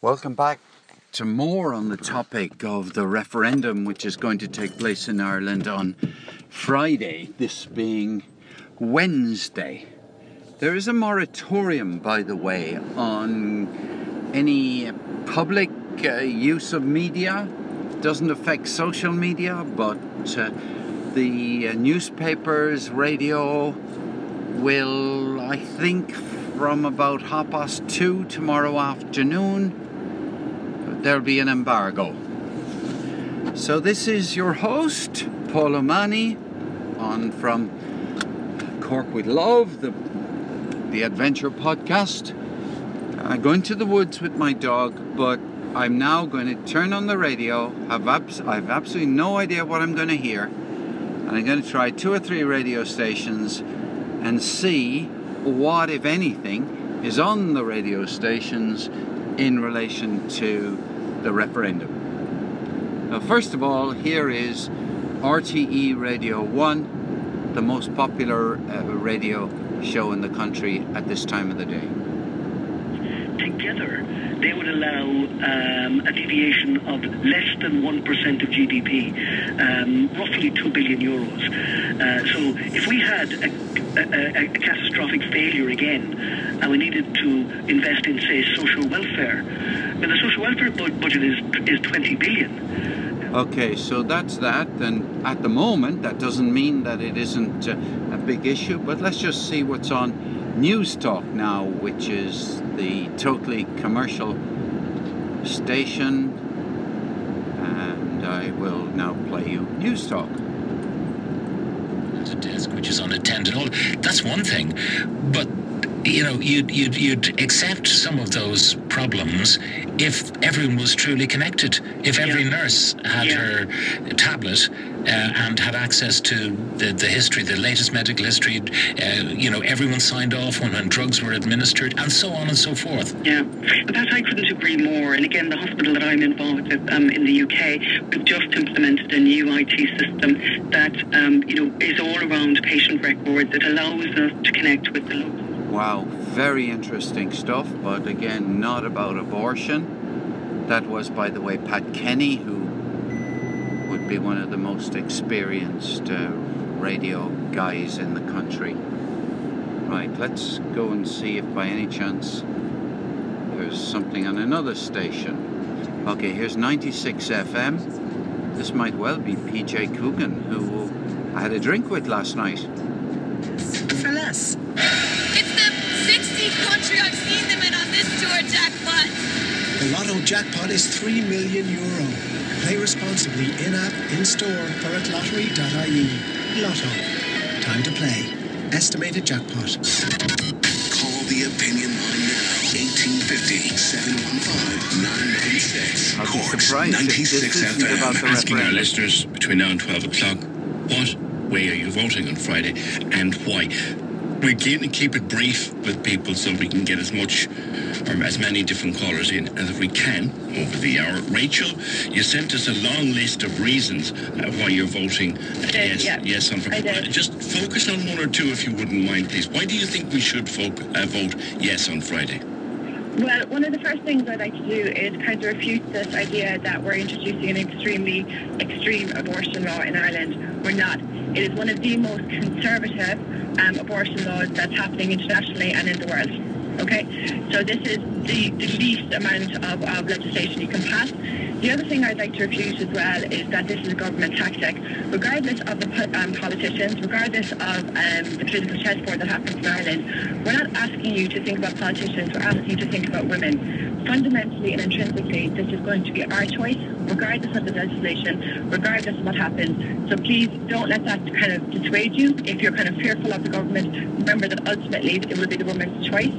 Welcome back to more on the topic of the referendum which is going to take place in Ireland on Friday, this being Wednesday. There is a moratorium, by the way, on any public uh, use of media. It doesn't affect social media, but uh, the uh, newspapers, radio will, I think, from about half past two tomorrow afternoon there'll be an embargo. So this is your host, Paul O'Mahony, on from Cork with Love, the the adventure podcast. I'm going to the woods with my dog, but I'm now going to turn on the radio. Have abs- I've absolutely no idea what I'm going to hear, and I'm going to try two or three radio stations and see what, if anything, is on the radio stations in relation to the referendum. Now, first of all, here is RTE Radio 1, the most popular uh, radio show in the country at this time of the day. Together, they would allow um, a deviation of less than 1% of GDP, um, roughly 2 billion euros. Uh, so if we had a, a, a, catastrophic failure again and we needed to invest in, say, social welfare, then the social welfare budget is, is 20 billion. Okay, so that's that. And at the moment, that doesn't mean that it isn't a, a big issue, but let's just see what's on Newstalk now, which is the totally commercial station. And I will now play you Newstalk. A desk which is unattended. That's one thing, but you know, you'd, you'd, you'd accept some of those problems if everyone was truly connected. If every yeah. nurse had yeah. her tablet uh, and had access to the, the history, the latest medical history, uh, you know, everyone signed off when, when drugs were administered, and so on and so forth. Yeah, but that I couldn't agree more. And again, the hospital that I'm involved with um, in the UK, we've just implemented a new IT system that, um, you know, is all around patient records. It allows us to connect with the local Wow, very interesting stuff, but again, not about abortion. That was, by the way, Pat Kenny, who would be one of the most experienced uh, radio guys in the country. Right, let's go and see if by any chance there's something on another station. Okay, here's 96 FM. This might well be PJ Coogan, who I had a drink with last night. For less country I've seen them in on this tour jackpot. The Lotto jackpot is 3 million euro. Play responsibly in-app, in-store, or at lottery.ie. Lotto. Time to play. Estimated jackpot. Call the opinion line now. 1850 715 996. Cork's 96 FM. Asking our listeners between now and 12 o'clock, what way are you voting on Friday and why? We're going to keep it brief with people so we can get as much or as many different callers in as we can over the hour. Rachel, you sent us a long list of reasons uh, why you're voting uh, yes, yeah. yes on Friday. Just focus on one or two if you wouldn't mind, please. Why do you think we should uh, vote yes on Friday? Well, one of the first things I'd like to do is kind of refute this idea that we're introducing an extremely extreme abortion law in Ireland. We're not. It is one of the most conservative um, abortion laws that's happening internationally and in the world. Okay, so this is the, the least amount of, of legislation you can pass. The other thing I'd like to refute as well is that this is a government tactic. Regardless of the um, politicians, regardless of um, the political chessboard that happens in Ireland, we're not asking you to think about politicians, we're asking you to think about women. Fundamentally and intrinsically, this is going to be our choice, regardless of the legislation, regardless of what happens. So please don't let that kind of dissuade you. If you're kind of fearful of the government, remember that ultimately it will be the woman's choice.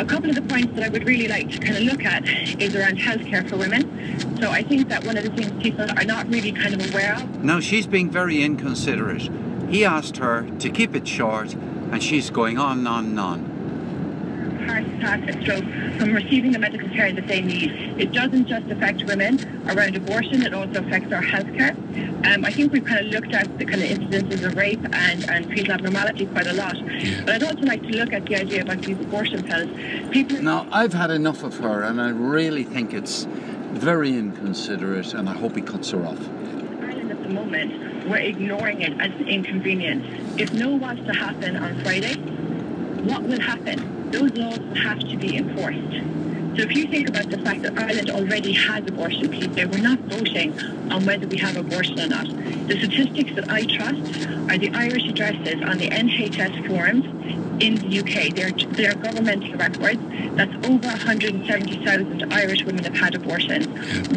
A couple of the points that I would really like to kind of look at is around healthcare for women. So I think that one of the things people are not really kind of aware of. Now she's being very inconsiderate. He asked her to keep it short, and she's going on and on and on. Heart attack, a stroke, from receiving the medical care that they need. It doesn't just affect women around abortion, it also affects our healthcare. Um, I think we've kind of looked at the kind of incidences of rape and, and fetal abnormality quite a lot. But I'd also like to look at the idea about these abortion pills. People Now, I've had enough of her, and I really think it's very inconsiderate, and I hope he cuts her off. Ireland at the moment, we're ignoring it as an inconvenience. If no was to happen on Friday, what will happen? Those laws have to be enforced. So if you think about the fact that Ireland already has abortion, Peter, we're not voting on whether we have abortion or not. The statistics that I trust are the Irish addresses on the NHS forms in the UK. They're, they're governmental records. That's over 170,000 Irish women have had abortions.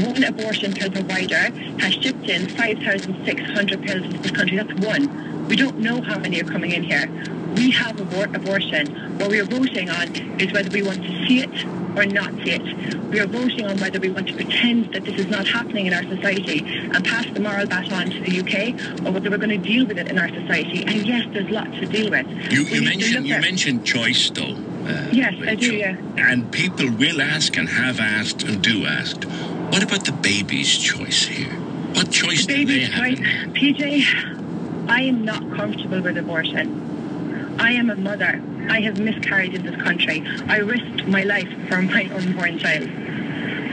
One abortion pill provider has shipped in 5,600 pills into this country. That's one. We don't know how many are coming in here. We have abor- abortion. What we are voting on is whether we want to see it or not see it. We are voting on whether we want to pretend that this is not happening in our society and pass the moral baton to the UK or whether we're going to deal with it in our society. And yes, there's lots to deal with. You, you mentioned you mentioned choice though. Uh, Yes, I do, yeah. And people will ask and have asked and do ask. What about the baby's choice here? What choice do they Baby's have? choice. PJ, I am not comfortable with abortion. I am a mother. I have miscarried in this country. I risked my life for my unborn child.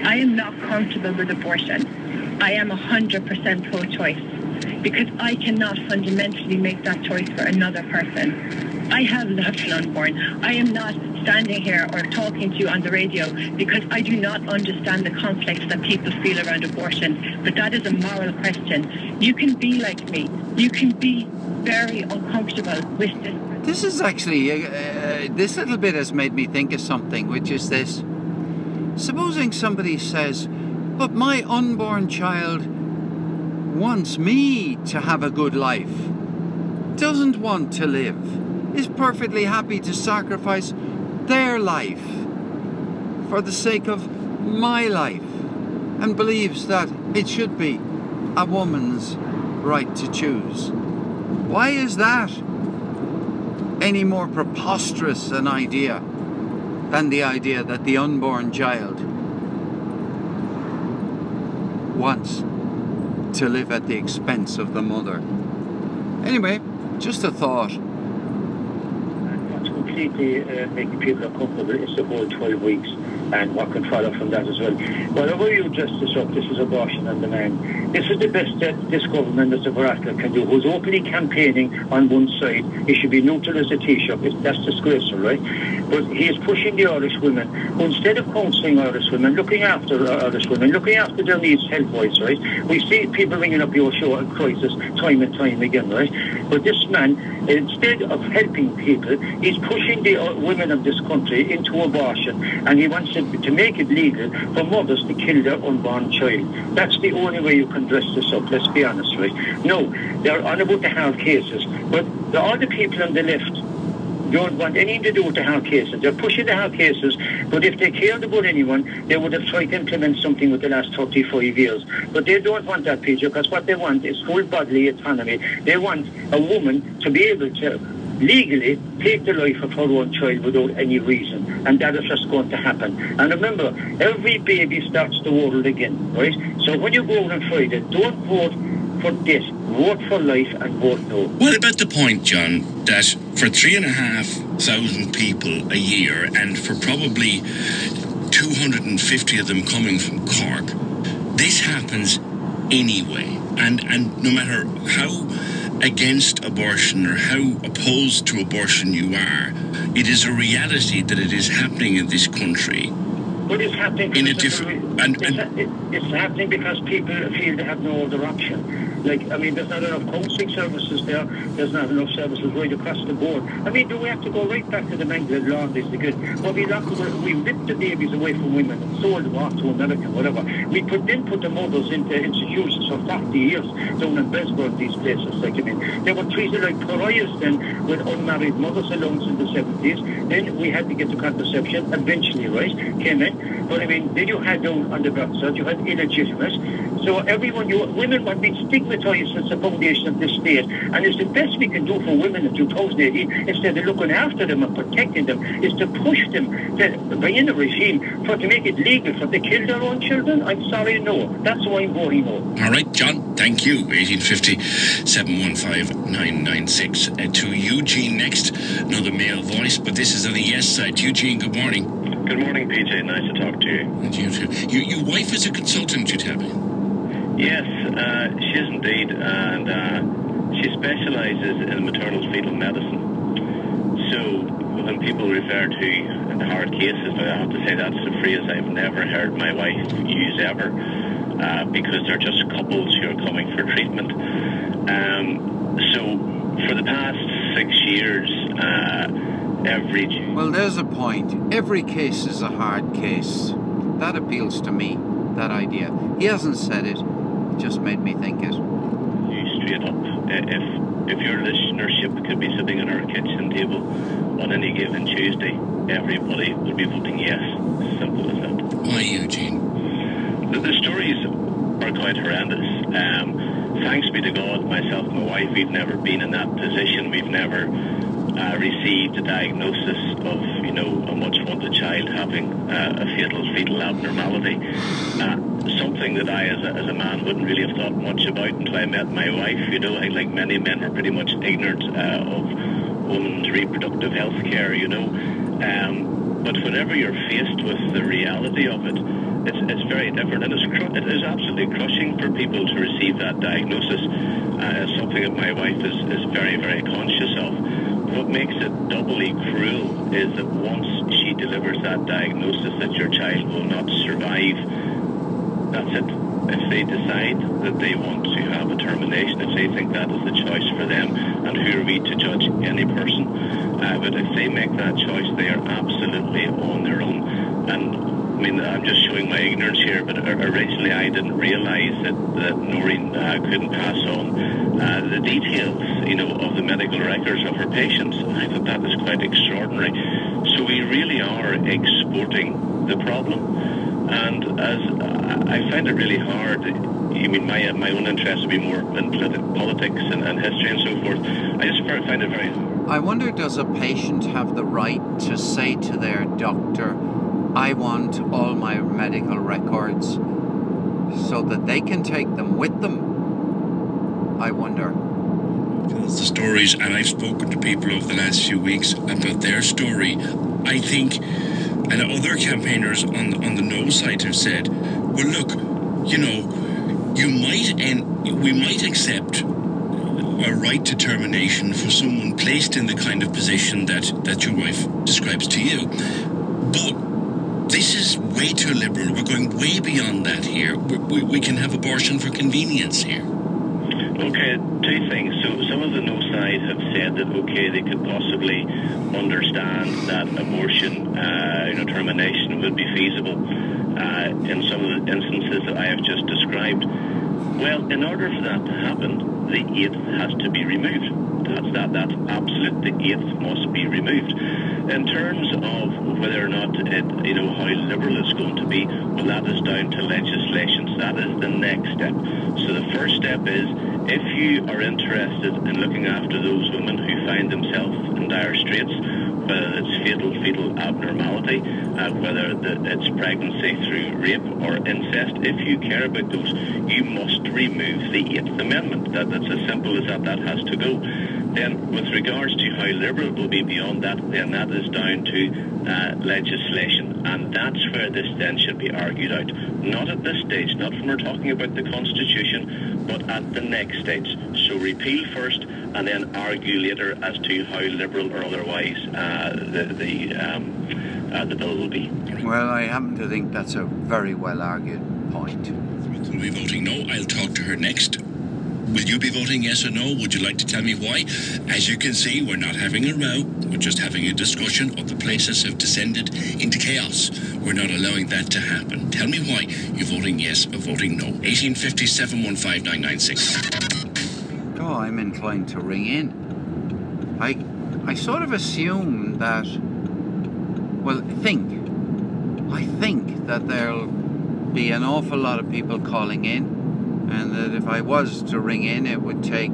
I am not comfortable with abortion. I am 100% pro-choice because I cannot fundamentally make that choice for another person. I have loved an unborn. I am not standing here or talking to you on the radio because I do not understand the conflicts that people feel around abortion. But that is a moral question. You can be like me. You can be very uncomfortable with this This is actually, uh, uh, this little bit has made me think of something, which is this. Supposing somebody says, but my unborn child wants me to have a good life, doesn't want to live, is perfectly happy to sacrifice their life for the sake of my life, and believes that it should be a woman's right to choose. Why is that? Any more preposterous an idea than the idea that the unborn child wants to live at the expense of the mother. Anyway, just a thought. What's completely uh, making people uncomfortable is the whole 12 weeks and what can follow from that as well. Whatever you dress this up, this is abortion on demand. This is the best that this government, Mr. Varadkar, can do, who's openly campaigning on one side. He should be neutral as a Taoiseach. That's disgraceful, right? But he is pushing the Irish women, who instead of counselling Irish women, looking after uh, Irish women, looking after their needs health-wise, right? We see people ringing up your show at crisis time and time again, right? But this man, instead of helping people, he's pushing the uh, women of this country into abortion, and he wants to, to make it legal for mothers to kill their unborn child. That's the only way you can dress this up, let's be honest, right? No, they're on about the cases, but the, all the people on the left don't want anything to do with the cases. They're pushing the hard cases, but if they cared about anyone, they would have tried to implement something with the last 35 years. But they don't want that, Peter, because what they want is full bodily autonomy. They want a woman to be able to legally take the life of her own child without any reason. And that is just going to happen. And remember, every baby starts the world again, right? So when you go out on Friday, don't vote for this. Vote for life and vote no. What about the point, John, that for three and a half thousand people a year, and for probably 250 of them coming from Cork, this happens anyway? And, and no matter how against abortion or how opposed to abortion you are, it is a reality that it is happening in this country. But it's happening In a different- of and- it's, and- it's happening because people feel they have no other option. Like, I mean, there's not enough counselling services there. There's not enough services right across the board. I mean, do we have to go right back to the Magdalene laundries? Because well, we locked, we ripped the babies away from women and sold them off to America, whatever. We put then put the mothers into institutions for 40 years down in Bessborough, these places. Like, I mean, they were treated like pariahs then with unmarried mothers alone in the 70s. Then we had to get to contraception eventually, right? Came in. But I mean, then you had down on the backside, you had illegitimate. So everyone, you women were being stick stigmatised as the foundation of this state. And it's the best we can do for women in 2018, instead of looking after them and protecting them, is to push them to bring in a regime for to make it legal for to kill their own children. I'm sorry, no. That's why I'm voting no. All right, John, thank you. 1850 715 996. Uh, to Eugene next, another male voice, but this is on the yes side. Eugene, good morning. Good morning, PJ. Nice to talk to you. And you too. You, your wife is a consultant, you tell me. Yes, uh, she is indeed, and uh, she specialises in maternal fetal medicine. So when people refer to the hard cases, I have to say that's a phrase I've never heard my wife use ever, uh, because they're just couples who are coming for treatment. Um, so for the past six years, uh, every Well, there's a point. Every case is a hard case. That appeals to me, that idea. He hasn't said it, it just made me think it. you straight up. If if your listenership could be sitting at our kitchen table on any given Tuesday, everybody would be voting yes. Simple as that. Why, Eugene? The, the stories are quite horrendous. Um, thanks be to God, myself and my wife, we've never been in that position. We've never uh, received a diagnosis of, you know, a much wanted child having uh, a fatal fetal abnormality. Uh, something that I, as a, as a man, wouldn't really have thought much about until I met my wife. You know, I, like many men, were pretty much ignorant uh, of women's reproductive health care, you know. Um, but whenever you're faced with the reality of it, it's, it's very different, and it's cru- it is absolutely crushing for people to receive that diagnosis. Uh, something that my wife is, is very, very conscious of. What makes it doubly cruel is that once she delivers that diagnosis that your child will not survive, that's it. If they decide that they want to have a termination, if they think that is the choice for them, and who are we to judge any person? Uh, but if they make that choice, they are absolutely on their own. And I mean, I'm just showing my ignorance here, but originally I didn't realise that, that Noreen uh, couldn't pass on uh, the details, you know, of the medical records of her patients. I thought that was quite extraordinary. So we really are exporting the problem. And as I I find it really hard, I mean, my uh, my own interest would be more in politi- politics and, and history and so forth. I just find it very I wonder does a patient have the right to say to their doctor, I want all my medical records so that they can take them with them? I wonder. The stories, and I've spoken to people over the last few weeks about their story. I think, and other campaigners on the, on the no side have said, well, look, you know, you might and we might accept a right to termination for someone placed in the kind of position that that your wife describes to you, but this is way too liberal. We're going way beyond that here. We, we, we can have abortion for convenience here. Okay, two things. So some of the no side have said that okay, they could possibly understand that abortion, uh, you know, termination would be feasible uh, in some of the instances that I have just described. Well, in order for that to happen, the eighth has to be removed. That's that. That's absolute. The eighth must be removed. In terms of whether or not it, you know, how liberal it's going to be, well, that is down to legislation. So that is the next step. So the first step is if you are interested in looking after those women who find themselves in dire straits, whether it's fatal fetal abnormality, uh, whether the, it's pregnancy through rape or incest, if you care about those, you must remove the Eighth Amendment. That, that's as simple as that. That has to go. Then, with regards to how liberal it will be beyond that, then that is down to uh, legislation, and that's where this then should be argued out. Not at this stage, not when we're talking about the Constitution, but at the next stage. So repeal first, and then argue later as to how liberal or otherwise uh, the the, um, uh, the bill will be. Well, I happen to think that's a very well argued point. Will be voting no. I'll talk to her next. Will you be voting yes or no? Would you like to tell me why? As you can see, we're not having a row. We're just having a discussion of the places have descended into chaos. We're not allowing that to happen. Tell me why you're voting yes or voting no. 1857 15996. Oh, I'm inclined to ring in. I, I sort of assume that, well, think. I think that there'll be an awful lot of people calling in and that if I was to ring in, it would take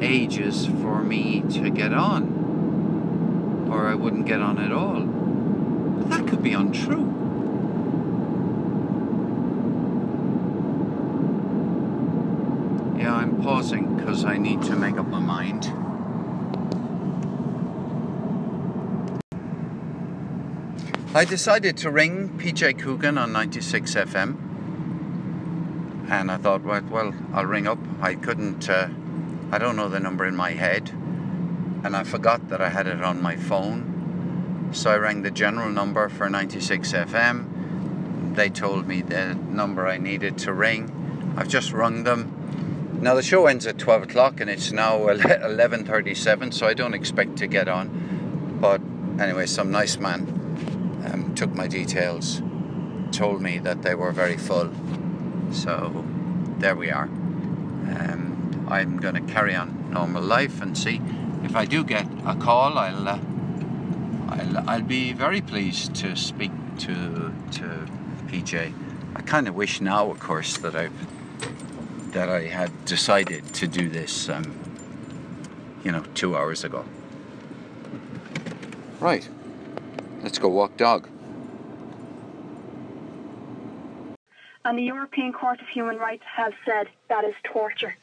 ages for me to get on, or I wouldn't get on at all. But that could be untrue. Yeah, I'm pausing because I need to make up my mind. I decided to ring PJ Coogan on 96 FM. And I thought, well, well I'll ring up. I couldn't, uh, I don't know the number in my head. And I forgot that I had it on my phone. So I rang the general number for 96 FM. They told me the number I needed to ring. I've just rung them. Now the show ends at 12 o'clock and it's now 11.37, so I don't expect to get on. But anyway, some nice man um, took my details, told me that they were very full. So there we are. Um, I'm going to carry on normal life and see if I do get a call. I'll uh, I'll, I'll be very pleased to speak to to PJ. I kind of wish now, of course, that I that I had decided to do this, um, you know, two hours ago. Right. Let's go walk dog. And the European Court of Human Rights has said that is torture.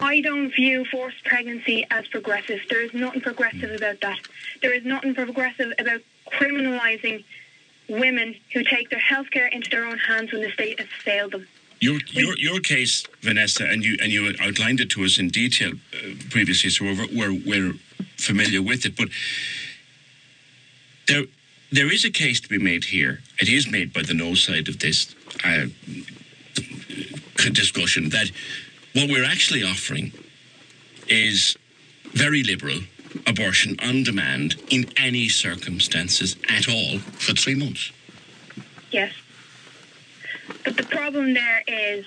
I don't view forced pregnancy as progressive. There is nothing progressive about that. There is nothing progressive about criminalising women who take their healthcare into their own hands when the state has failed them. Your, your your case, Vanessa, and you and you outlined it to us in detail uh, previously, so we're, we're we're familiar with it. But there there is a case to be made here. It is made by the no side of this uh, discussion that what we're actually offering is very liberal abortion on demand in any circumstances at all for three months. Yes. But the problem there is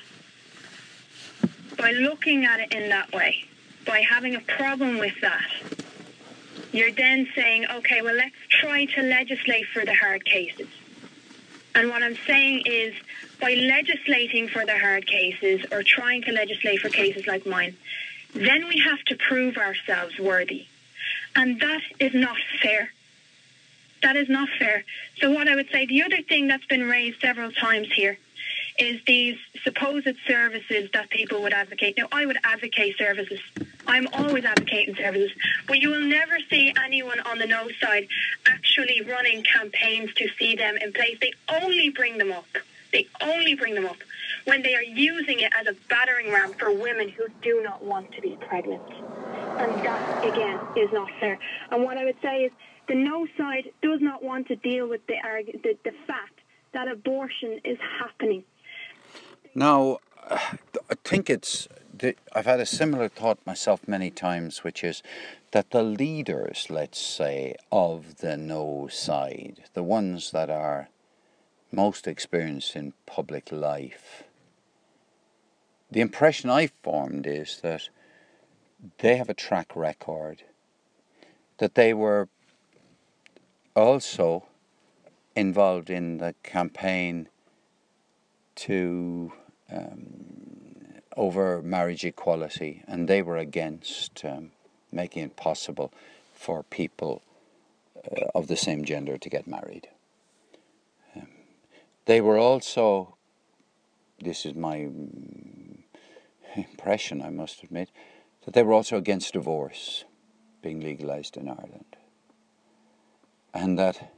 by looking at it in that way, by having a problem with that, you're then saying, okay, well, let's try to legislate for the hard cases. And what I'm saying is, by legislating for the hard cases or trying to legislate for cases like mine, then we have to prove ourselves worthy. And that is not fair. That is not fair. So, what I would say, the other thing that's been raised several times here is these supposed services that people would advocate. Now, I would advocate services. I'm always advocating services, but you will never see anyone on the no side actually running campaigns to see them in place. They only bring them up. They only bring them up when they are using it as a battering ram for women who do not want to be pregnant. And that, again, is not fair. And what I would say is the no side does not want to deal with the, the, the fact that abortion is happening. Now, I think it's. I've had a similar thought myself many times, which is that the leaders, let's say, of the no side, the ones that are most experienced in public life, the impression I've formed is that they have a track record, that they were also involved in the campaign to um, over marriage equality, and they were against um, making it possible for people uh, of the same gender to get married. Um, they were also, this is my impression, I must admit, that they were also against divorce being legalized in Ireland. And that,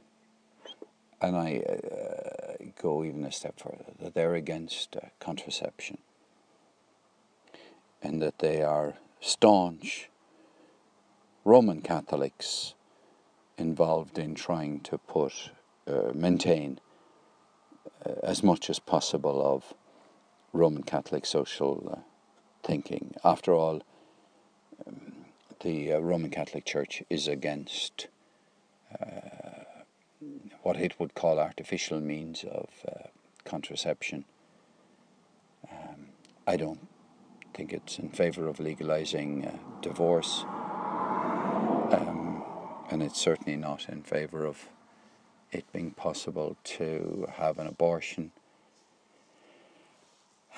and I uh, go even a step further, that they're against uh, contraception. And that they are staunch Roman Catholics involved in trying to put, uh, maintain uh, as much as possible of Roman Catholic social uh, thinking. After all, um, the uh, Roman Catholic Church is against uh, what it would call artificial means of uh, contraception. Um, I don't think it's in favour of legalising uh, divorce, um, and it's certainly not in favour of it being possible to have an abortion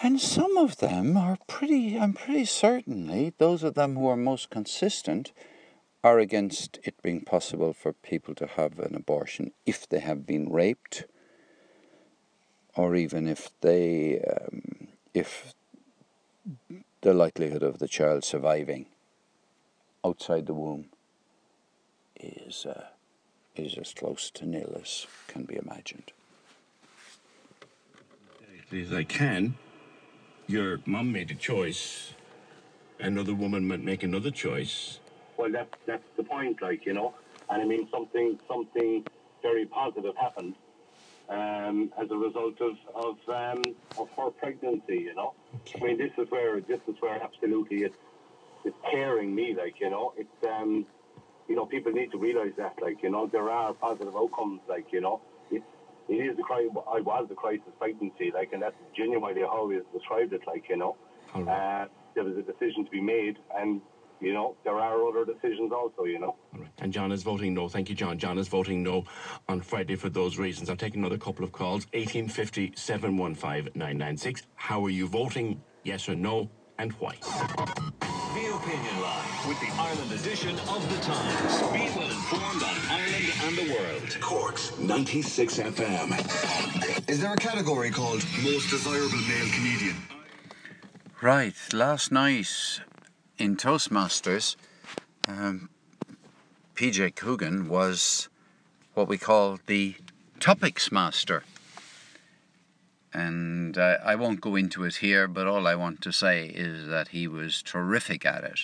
And some of them are pretty, I'm pretty certainly, those of them who are most consistent are against it being possible for people to have an abortion if they have been raped or even if they, um, if the likelihood of the child surviving outside the womb is, uh, is as close to nil as can be imagined. As I can. Your mum made a choice. Another woman might make another choice. Well, that's that's the point, like you know. And I mean, something something very positive happened um, as a result of of um, of her pregnancy. You know, I mean, this is where this is where absolutely it's it's tearing me. Like you know, it's um, you know, people need to realise that. Like you know, there are positive outcomes. Like you know, it's it is the cry. I was the crisis pregnancy. Like, and that's genuinely how we described it. Like you know, uh, there was a decision to be made, and you know, there are other decisions also. You know. All right. And John is voting no. Thank you, John. John is voting no on Friday for those reasons. I'll take another couple of calls. 1850 715 996. How are you voting? Yes or no? And why? The Opinion Line with the Ireland edition of The Times. Be well informed on Ireland and the world. Cork's 96 FM. Is there a category called Most Desirable Male Comedian? Right, last night in Toastmasters, um, PJ Coogan was what we call the topics master. And uh, I won't go into it here, but all I want to say is that he was terrific at it.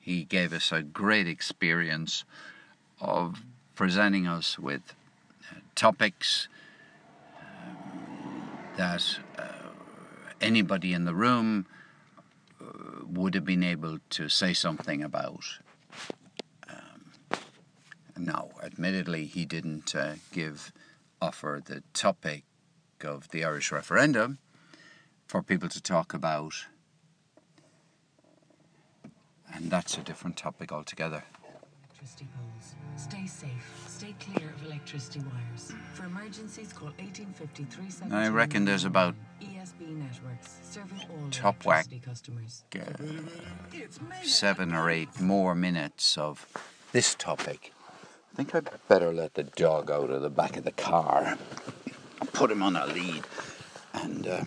He gave us a great experience of presenting us with uh, topics um, that uh, anybody in the room would have been able to say something about. Um, now, admittedly, he didn't uh, give offer the topic of the Irish referendum for people to talk about, and that's a different topic altogether. Stay safe. Stay clear of electricity wires. For emergencies, call 1850 I reckon there's about ESB networks serving all top whack customers. seven or eight more minutes of this topic. I think I'd better let the dog out of the back of the car, put him on a lead, and uh,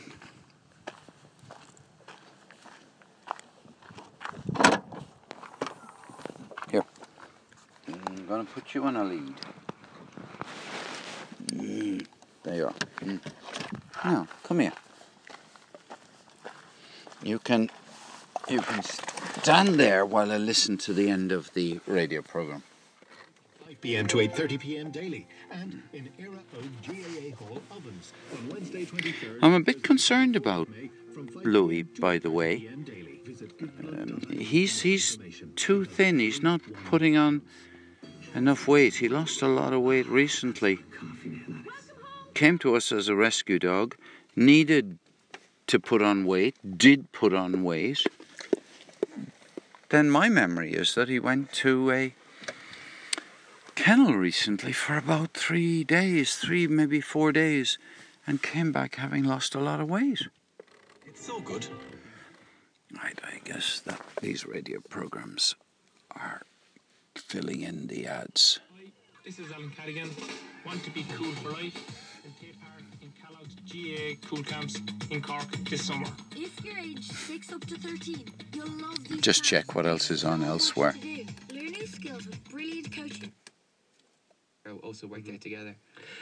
here. I'm gonna put you on a lead. Mm, there you are. Mm. Now, come here. You can you can stand there while I listen to the end of the radio program. 5 p.m. to 8.30 p.m. daily. And in Era GAA Hall ovens on Wednesday 23rd. I'm a bit concerned about Louis, by the way. Um, he's he's too thin. He's not putting on enough weight. He lost a lot of weight recently. Came to us as a rescue dog. Needed to put on weight. Did put on weight. Then my memory is that he went to a kennel recently for about three days, three maybe four days, and came back having lost a lot of weight. It's so good. I, I guess that these radio programs are filling in the ads. This is Alan Cadogan. Want to be cool for life? And take part in Kellogg's GAA Cúl Camps in Cork this summer. If you're aged 6 up to 13, you'll love these Just check what else is on elsewhere. to do. Learn new skills with brilliant coaching. Also work there together.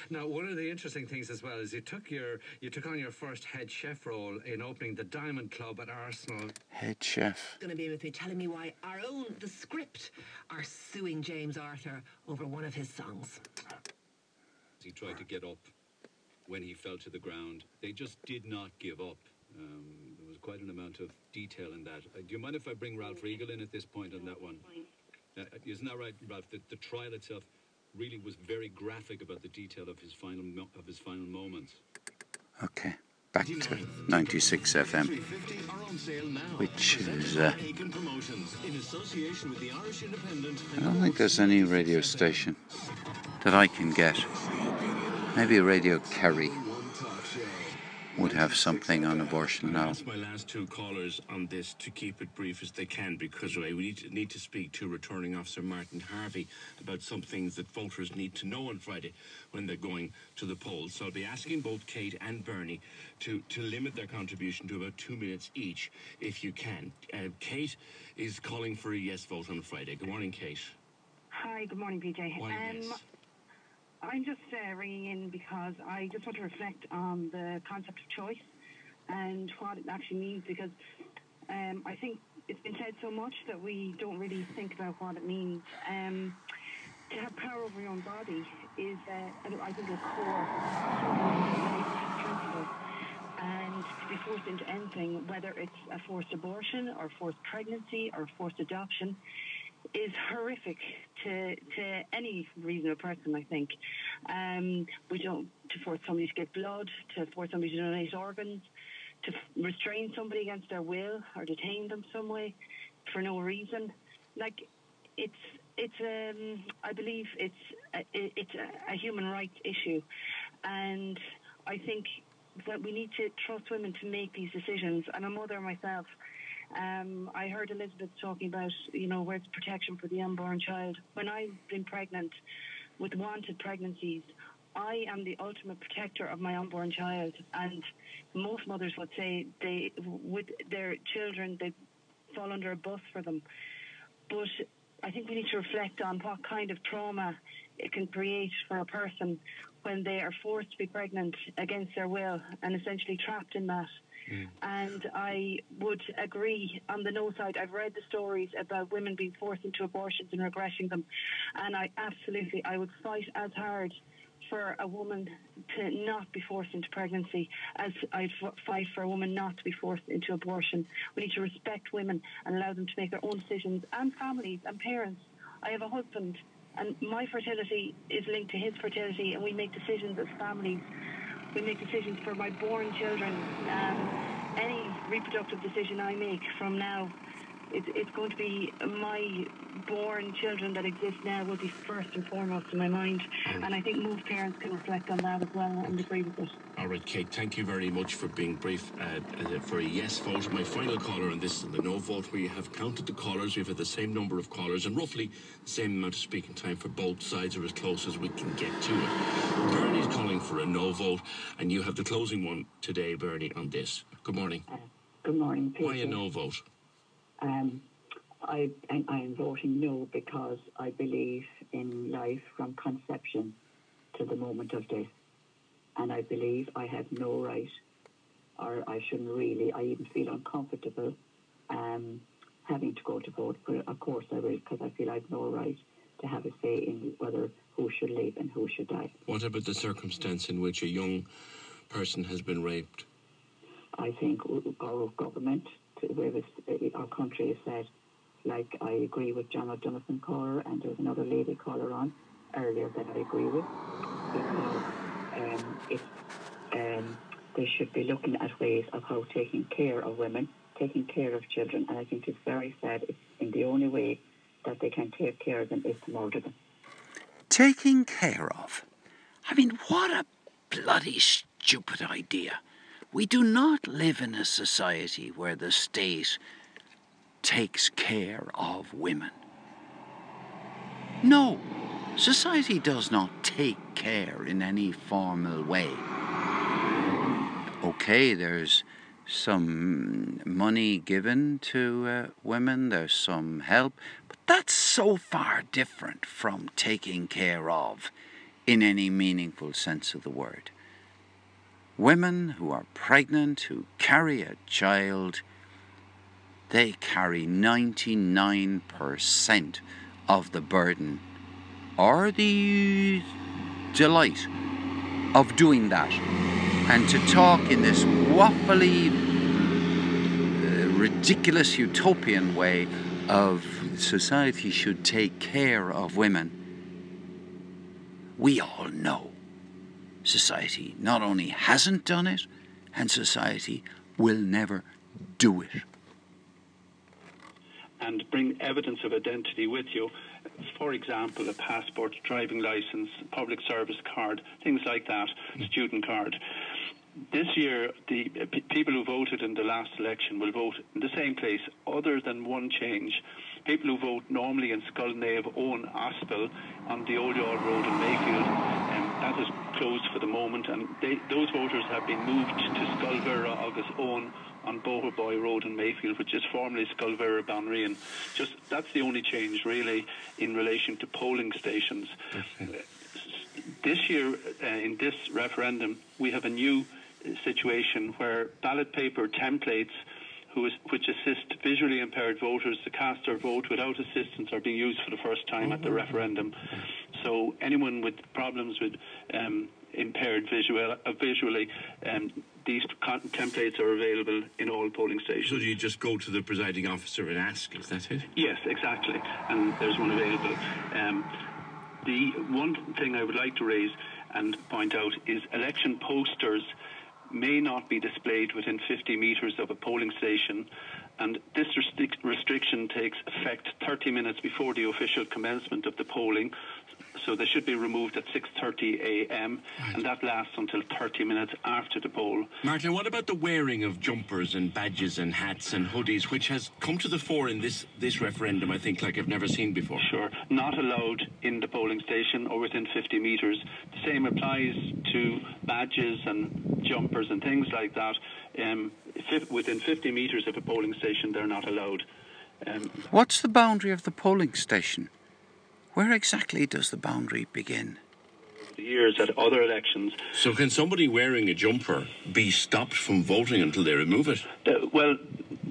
Now, one of the interesting things as well is you took your you took on your first head chef role in opening the Diamond Club at Arsenal. Head chef. going to be with me telling me why our own The Script are suing James Arthur over one of his songs. He tried to get up when he fell to the ground. They just did not give up. Um, there was quite an amount of detail in that. Uh, do you mind if I bring Ralph Riegel in at this point on that one? Uh, isn't that right, Ralph? The, the trial itself really was very graphic about the detail of his final mo- of his final moments. Okay, back to 96 FM, which is. Uh, Aiken Promotions in association with the Irish Independent. I don't think there's any radio station that I can get. Maybe Radio Kerry. Would have something on abortion I'll ask my last two callers on this to keep it brief as they can because we need to, need to speak to returning officer Martin Harvey about some things that voters need to know on Friday when they're going to the polls. So I'll be asking both Kate and Bernie to, to limit their contribution to about two minutes each if you can. Uh, Kate is calling for a yes vote on Friday. Good morning, Kate. Hi, good morning, PJ. Why, um, yes. I'm just uh, ringing in because I just want to reflect on the concept of choice and what it actually means because um, I think it's been said so much that we don't really think about what it means. Um, to have power over your own body is, uh, I think, a core principle. And to be forced into anything, whether it's a forced abortion or forced pregnancy or forced adoption, is horrific to to any reasonable person. I think um, we don't to force somebody to give blood, to force somebody to donate organs, to restrain somebody against their will or detain them some way for no reason. Like it's it's um, I believe it's a, it's a, a human rights issue, and I think that we need to trust women to make these decisions. And I'm a mother myself. Um, I heard Elizabeth talking about, you know, where's protection for the unborn child. When I've been pregnant with wanted pregnancies, I am the ultimate protector of my unborn child. And most mothers would say they, with their children, they fall under a bus for them. But I think we need to reflect on what kind of trauma it can create for a person when they are forced to be pregnant against their will and essentially trapped in that. Mm. And I would agree on the no side. I've read the stories about women being forced into abortions and regretting them. And I absolutely, I would fight as hard for a woman to not be forced into pregnancy as I'd fight for a woman not to be forced into abortion. We need to respect women and allow them to make their own decisions and families and parents. I have a husband and my fertility is linked to his fertility and we make decisions as families we make decisions for my born children. Um, any reproductive decision I make from now, it, it's going to be my born children that exist now will be first and foremost in my mind. And I think most parents can reflect on that as well and agree with it. All right, Kate, thank you very much for being brief uh, uh, for a yes vote. My final caller on this is the no vote. We have counted the callers. We've had the same number of callers and roughly the same amount of speaking time for both sides or as close as we can get to it. Bernie's calling for a no vote, and you have the closing one today, Bernie, on this. Good morning. Good morning, Peter. Why a no vote? Um, I, I am voting no because I believe in life from conception to the moment of death. And I believe I have no right, or I shouldn't really, I even feel uncomfortable um, having to go to vote. But of course I will because I feel I have no right to have a say in whether who should live and who should die. What about the circumstance in which a young person has been raped? I think our government, where this- our country is set, like I agree with John O'Donovan caller and there was another lady caller on earlier that I agree with because um, if um, they should be looking at ways of how taking care of women, taking care of children, and I think it's very sad. It's in the only way that they can take care of them is to murder them. Taking care of. I mean, what a bloody stupid idea. We do not live in a society where the state takes care of women. No, society does not take care in any formal way. Okay, there's some money given to uh, women, there's some help, but that's so far different from taking care of in any meaningful sense of the word. Women who are pregnant, who carry a child, they carry 99% of the burden or the delight of doing that. And to talk in this waffly, uh, ridiculous utopian way of society should take care of women, we all know society not only hasn't done it, and society will never do it. and bring evidence of identity with you. For example, a passport, driving license, public service card, things like that, student card. this year, the people who voted in the last election will vote in the same place, other than one change. People who vote normally in Skulnave own Aspel on the Old Youghal Road in Mayfield, um, that is closed for the moment, and they, those voters have been moved to Scoil Mhuire agus Eoin on Boherboy Road in Mayfield, which is formerly Scoil Mhuire Banríon. Just that's the only change really in relation to polling stations. This year, uh, in this referendum, we have a new situation where ballot paper templates who is, which assist visually impaired voters to cast their vote without assistance are being used for the first time at the referendum. So anyone with problems with um, impaired visual, uh, visually, um, these con- templates are available in all polling stations. So you just go to the presiding officer and ask, is that it? Yes, exactly. And there's one available. Um, the one thing I would like to raise and point out is election posters may not be displayed within 50 metres of a polling station, and this restric- restriction takes effect 30 minutes before the official commencement of the polling. So they should be removed at 6:30 a.m. and that lasts until 30 minutes after the poll. Martin, what about the wearing of jumpers and badges and hats and hoodies, which has come to the fore in this, this referendum, I think, like I've never seen before? Sure. Not allowed in the polling station or within 50 metres. The same applies to badges and jumpers and things like that. Um, fi- within 50 metres of a polling station, they're not allowed. Um, What's the boundary of the polling station? Where exactly does the boundary begin? the years at other elections, So can somebody wearing a jumper be stopped from voting until they remove it? Uh, well,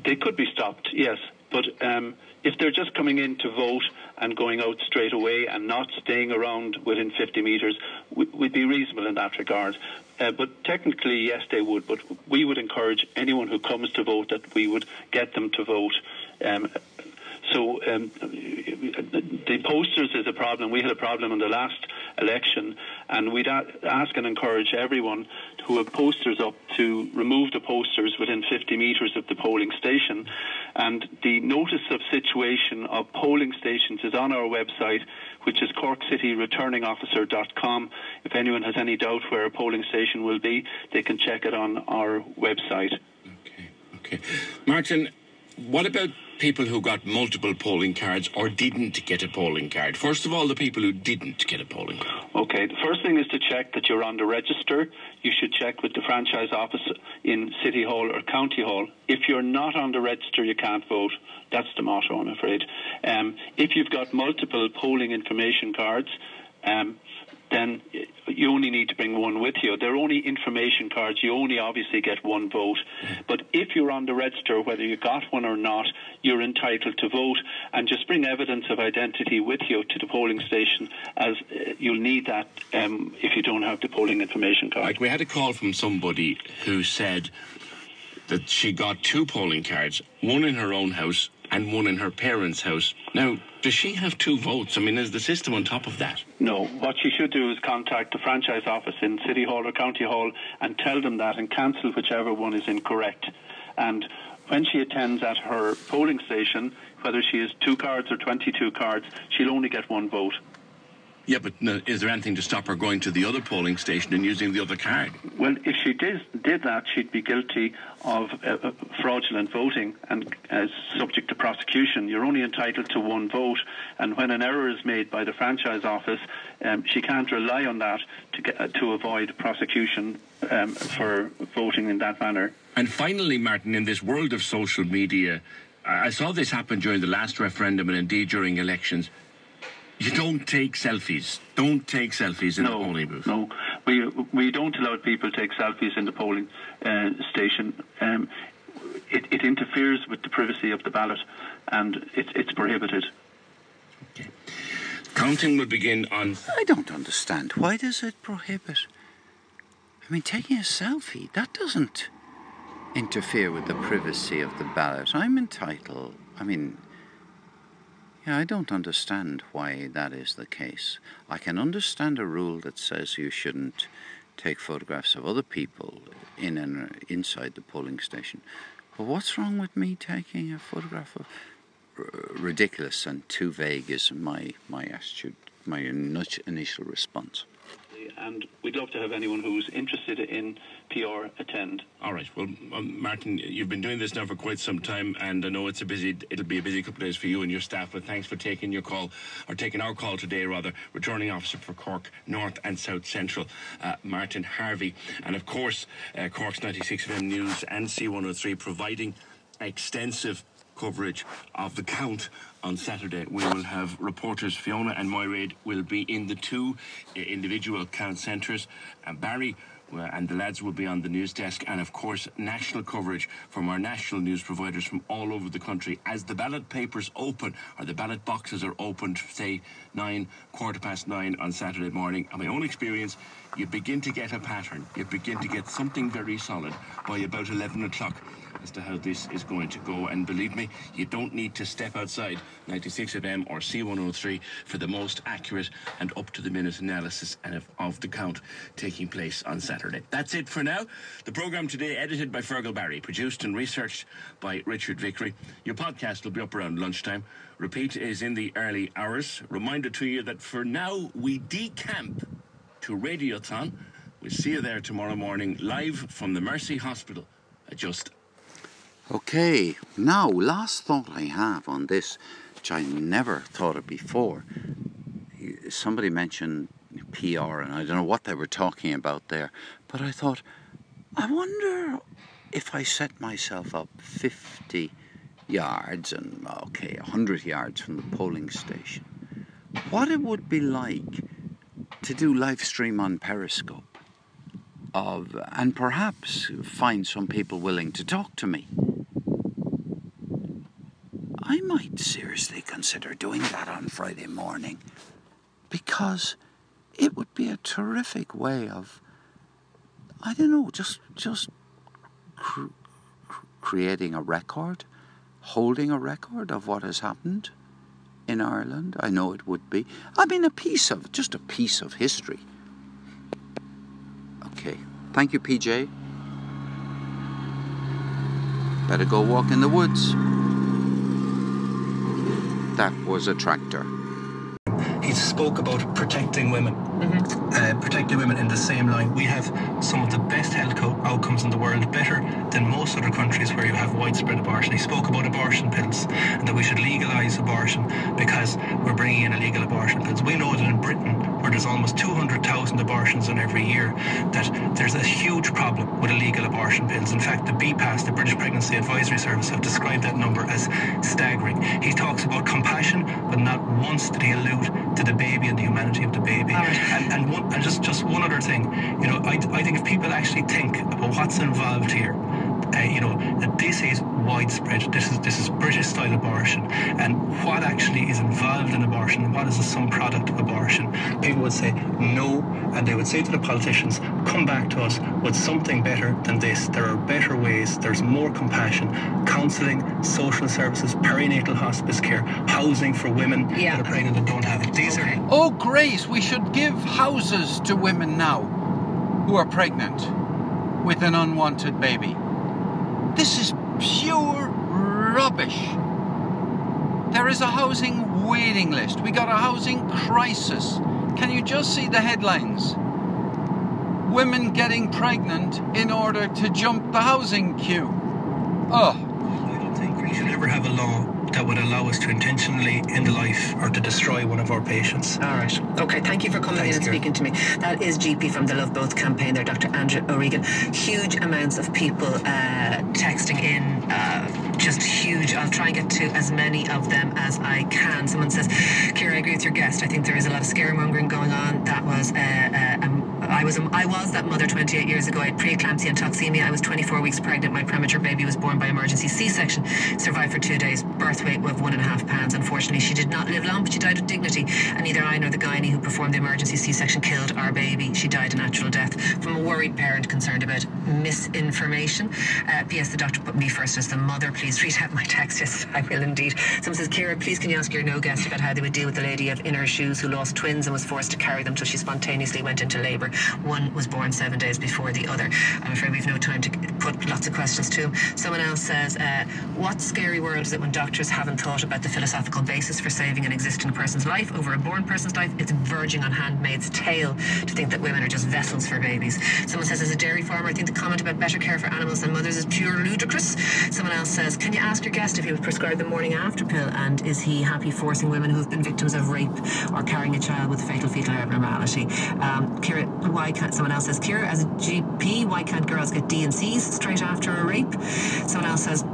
they could be stopped, yes. But um, if they're just coming in to vote and going out straight away and not staying around within 50 metres, we, we'd be reasonable in that regard. Uh, but technically, yes, they would. But we would encourage anyone who comes to vote that we would get them to vote. Um, so um, the posters is a problem. We had a problem in the last election, and we'd ask and encourage everyone who have posters up to remove the posters within 50 metres of the polling station. And the notice of situation of polling stations is on our website, which is corkcityreturningofficer.com. If anyone has any doubt where a polling station will be, they can check it on our website. Okay. Martin, what about people who got multiple polling cards or didn't get a polling card? First of all, the people who didn't get a polling card. Okay, the first thing is to check that you're on the register. You should check with the franchise office in City Hall or County Hall. If you're not on the register, you can't vote. That's the motto, I'm afraid. Um, if you've got multiple polling information cards, um, then you only need to bring one with you. They're only information cards. You only obviously get one vote. But if you're on the register, whether you got one or not, you're entitled to vote. And just bring evidence of identity with you to the polling station, as uh, you'll need that um, if you don't have the polling information card. Like we had a call from somebody who said that she got two polling cards, one in her own house and one in her parents' house. Now, does she have two votes? I mean, is the system on top of that? No. What she should do is contact the franchise office in City Hall or County Hall and tell them that and cancel whichever one is incorrect. And when she attends at her polling station, whether she has two cards or 22 cards, she'll only get one vote. Yeah, but no, is there anything to stop her going to the other polling station and using the other card? Well, if she did, did that, she'd be guilty of uh, uh, fraudulent voting and as subject to prosecution. You're only entitled to one vote, and when an error is made by the franchise office, um, she can't rely on that to get, uh, to avoid prosecution um, for voting in that manner. And finally, Martin, in this world of social media, I saw this happen during the last referendum and indeed during elections. You don't take selfies. Don't take selfies in the polling booth. No, we we don't allow people to take selfies in the polling uh, station. Um, it, it interferes with the privacy of the ballot, and it, it's prohibited. Counting will begin on. I don't understand. Why does it prohibit? I mean, taking a selfie, that doesn't interfere with the privacy of the ballot. I'm entitled. I mean, yeah, I don't understand why that is the case. I can understand a rule that says you shouldn't take photographs of other people in and uh, inside the polling station. But what's wrong with me taking a photograph of r- ridiculous and too vague is my my attitude, my initial response. And we'd love to have anyone who's interested in PR attend. All right. Well, um, Martin, you've been doing this now for quite some time, and I know it's a busy. It'll be a busy couple of days for you and your staff. But thanks for taking your call, or taking our call today, rather. Returning officer for Cork North and South Central, uh, Martin Harvey, and of course, uh, Cork's 96 FM News and C103 providing extensive coverage of the count on Saturday. We will have reporters Fiona and Moiraid will be in the two uh, individual count centres, and Barry. uh, and the lads will be on the news desk, and of course, national coverage from our national news providers from all over the country. As the ballot papers open, or the ballot boxes are opened, say nine, quarter past nine on Saturday morning, in my own experience, you begin to get a pattern. You begin to get something very solid by about 11 o'clock as to how this is going to go. And believe me, you don't need to step outside 96 FM or C103 for the most accurate and up to the minute analysis of the count taking place on Saturday. That's it for now. The programme today edited by Fergal Barry, produced and researched by Richard Vickery. Your podcast will be up around lunchtime. Repeat is in the early hours. Reminder to you that for now we decamp to Radiothon. We'll see you there tomorrow morning live from the Mercy Hospital. Just Okay, now, last thought I have on this, which I never thought of before. Somebody mentioned PR, and I don't know what they were talking about there, but I thought, I wonder if I set myself up 50 yards and, okay, 100 yards from the polling station, what it would be like to do live stream on Periscope. Of, and perhaps find some people willing to talk to me. I might seriously consider doing that on Friday morning because it would be a terrific way of, I don't know, just just cr- cr- creating a record, holding a record of what has happened in Ireland. I know it would be. I mean, a piece of just a piece of history. Okay, thank you, PJ. Better go walk in the woods. That was a tractor. He spoke about protecting women, uh, protecting women in the same line. We have some of the best health co- outcomes in the world, better than most other countries where you have widespread abortion. He spoke about abortion pills and that we should legalise abortion because we're bringing in illegal abortion pills. We know that in Britain, where there's almost 200,000 abortions in every year, that there's a huge problem with illegal abortion pills. In fact, the BPAS, the British Pregnancy Advisory Service, have described that number as staggering. He talks about compassion, but not once did he allude to the baby and the humanity of the baby. And, and, one, and just, just one other thing, you know, I, I think if people actually think about what's involved here, uh, you know, that this is widespread. This is this is British style abortion, and what actually is involved in abortion, what is the sum product of abortion? People would say no, and they would say to the politicians, "Come back to us with something better than this. There are better ways. There's more compassion, counselling, social services, perinatal hospice care, housing for women that are pregnant and don't have it. These are Oh, great! We should give houses to women now who are pregnant with an unwanted baby. This is pure rubbish. There is a housing waiting list. We got a housing crisis. Can you just see the headlines? Women getting pregnant in order to jump the housing queue. Oh, I don't think we should ever have a law that would allow us to intentionally end a life or to destroy one of our patients. All right. Okay, thank you for coming in and speaking to me. That is GP from the Love Both campaign there, Dr. Andrew O'Regan. Huge amounts of people uh, texting in, uh, just huge. I'll try and get to as many of them as I can. Someone says, Kira, I agree with your guest. I think there is a lot of scaremongering going on. That was, uh, uh, I was I was that mother 28 years ago. I had preeclampsia and toxemia. I was 24 weeks pregnant. My premature baby was born by emergency C-section. Survived for two days. Birth weight of one and a half pounds. Unfortunately, she did not live long, but she died with dignity. And neither I nor the gynae who performed the emergency C-section killed our baby. She died a natural death from a worried parent concerned about misinformation. Uh, P.S. The doctor put me first as the mother. Please read out my text. Yes, I will indeed. Someone says, Kira, please can you ask your no guest about how they would deal with the lady of in her shoes who lost twins and was forced to carry them till she spontaneously went into labour. One was born seven days before the other. I'm afraid we've no time to put lots of questions to him. Someone else says, uh, what scary world is it when doctors haven't thought about the philosophical basis for saving an existing person's life over a born person's life? It's verging on handmaid's tale to think that women are just vessels for babies. Someone says, as a dairy farmer, I think the comment about better care for animals than mothers is pure ludicrous. Someone else says, can you ask your guest if he would prescribe the morning after pill and is he happy forcing women who have been victims of rape or carrying a child with a fatal fetal abnormality? Um, Kira, why can't someone else says, Kira, as a GP, why can't girls get D and C's straight after a rape? Someone else says,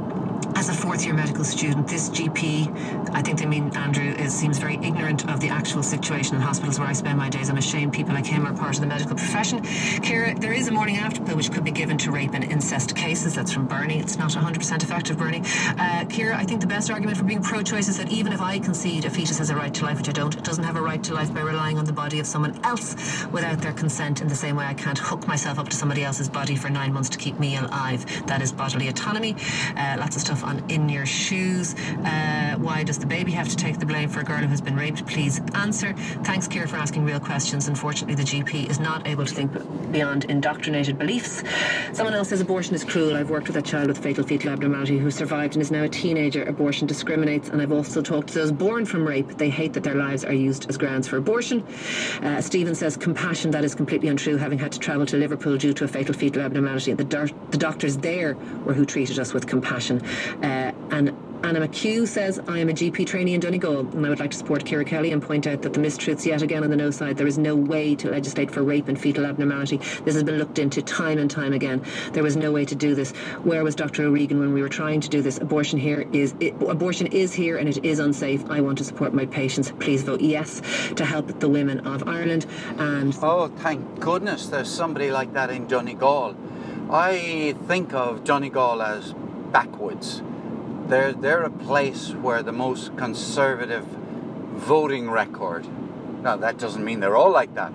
fourth year medical student, this GP, I think they mean Andrew, is, seems very ignorant of the actual situation in hospitals where I spend my days. I'm ashamed people like him are part of the medical profession. Kira, there is a morning after pill which could be given to rape and incest cases. That's from Bernie. It's not 100% effective, Bernie. Uh, Kira, I think the best argument for being pro choice is that even if I concede a fetus has a right to life, which I don't, it doesn't have a right to life by relying on the body of someone else without their consent in the same way I can't hook myself up to somebody else's body for nine months to keep me alive. That is bodily autonomy. Uh, lots of stuff on in your shoes. Uh, why does the baby have to take the blame for a girl who has been raped? Please answer. Thanks, Kira, for asking real questions. Unfortunately, the GP is not able to think beyond indoctrinated beliefs. Someone else says abortion is cruel. I've worked with a child with fatal fetal abnormality who survived and is now a teenager. Abortion discriminates, and I've also talked to those born from rape. They hate that their lives are used as grounds for abortion. Uh, Stephen says compassion. That is completely untrue. Having had to travel to Liverpool due to a fatal fetal abnormality, the, the doctors there were who treated us with compassion. Uh, Uh, and Anna McHugh says, I am a GP trainee in Donegal and I would like to support Kira Kelly and point out that the mistruths yet again on the no side. There is no way to legislate for rape and fetal abnormality. This has been looked into time and time again. There was no way to do this. Where was Dr. O'Regan when we were trying to do this? Abortion here is it, abortion is here and it is unsafe. I want to support my patients. Please vote yes to help the women of Ireland. And oh, thank goodness, there's somebody like that in Donegal. I think of Donegal as backwards they're, they're a place where the most conservative voting record, now that doesn't mean they're all like that,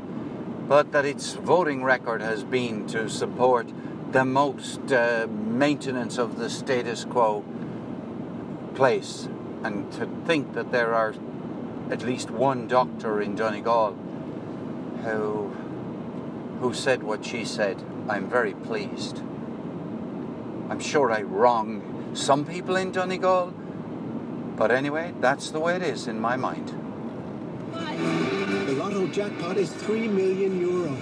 but that its voting record has been to support the most uh, maintenance of the status quo place. And to think that there are at least one doctor in Donegal who, who said what she said, I'm very pleased. I'm sure I wrong some people in Donegal. But anyway, that's the way it is in my mind. The lotto jackpot is 3 million euro.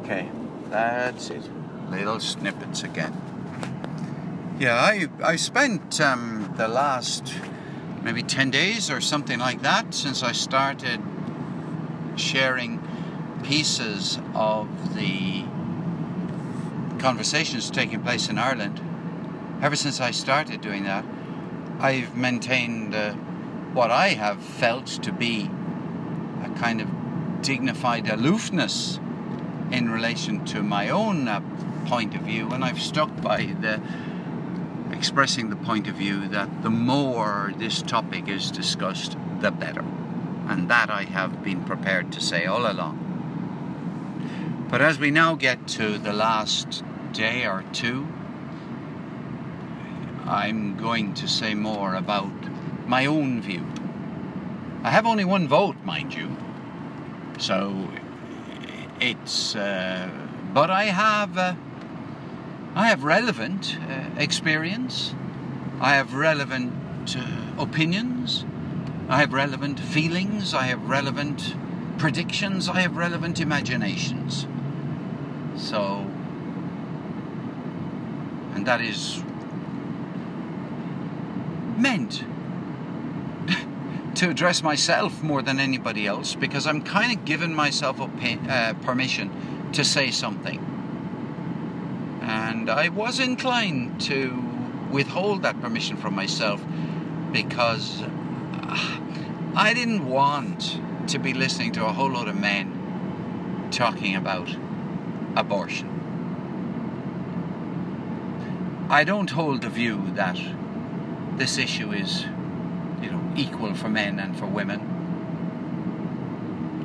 Okay, that's it. Little snippets again. Yeah, I, I spent um, the last maybe 10 days or something like that since I started sharing pieces of the conversations taking place in Ireland ever since I started doing that, I've maintained uh, what I have felt to be a kind of dignified aloofness in relation to my own uh, point of view, and I've stuck by the expressing the point of view that the more this topic is discussed, the better. And that I have been prepared to say all along. But as we now get to the last day or two I'm going to say more about my own view. I have only one vote, mind you. So it's. Uh, but I have. Uh, I have relevant uh, experience. I have relevant uh, opinions. I have relevant feelings. I have relevant predictions. I have relevant imaginations. So. And that is meant to address myself more than anybody else because I'm kind of giving myself uh, permission to say something. And I was inclined to withhold that permission from myself because I didn't want to be listening to a whole lot of men talking about abortion. I don't hold the view that this issue is, you know, equal for men and for women,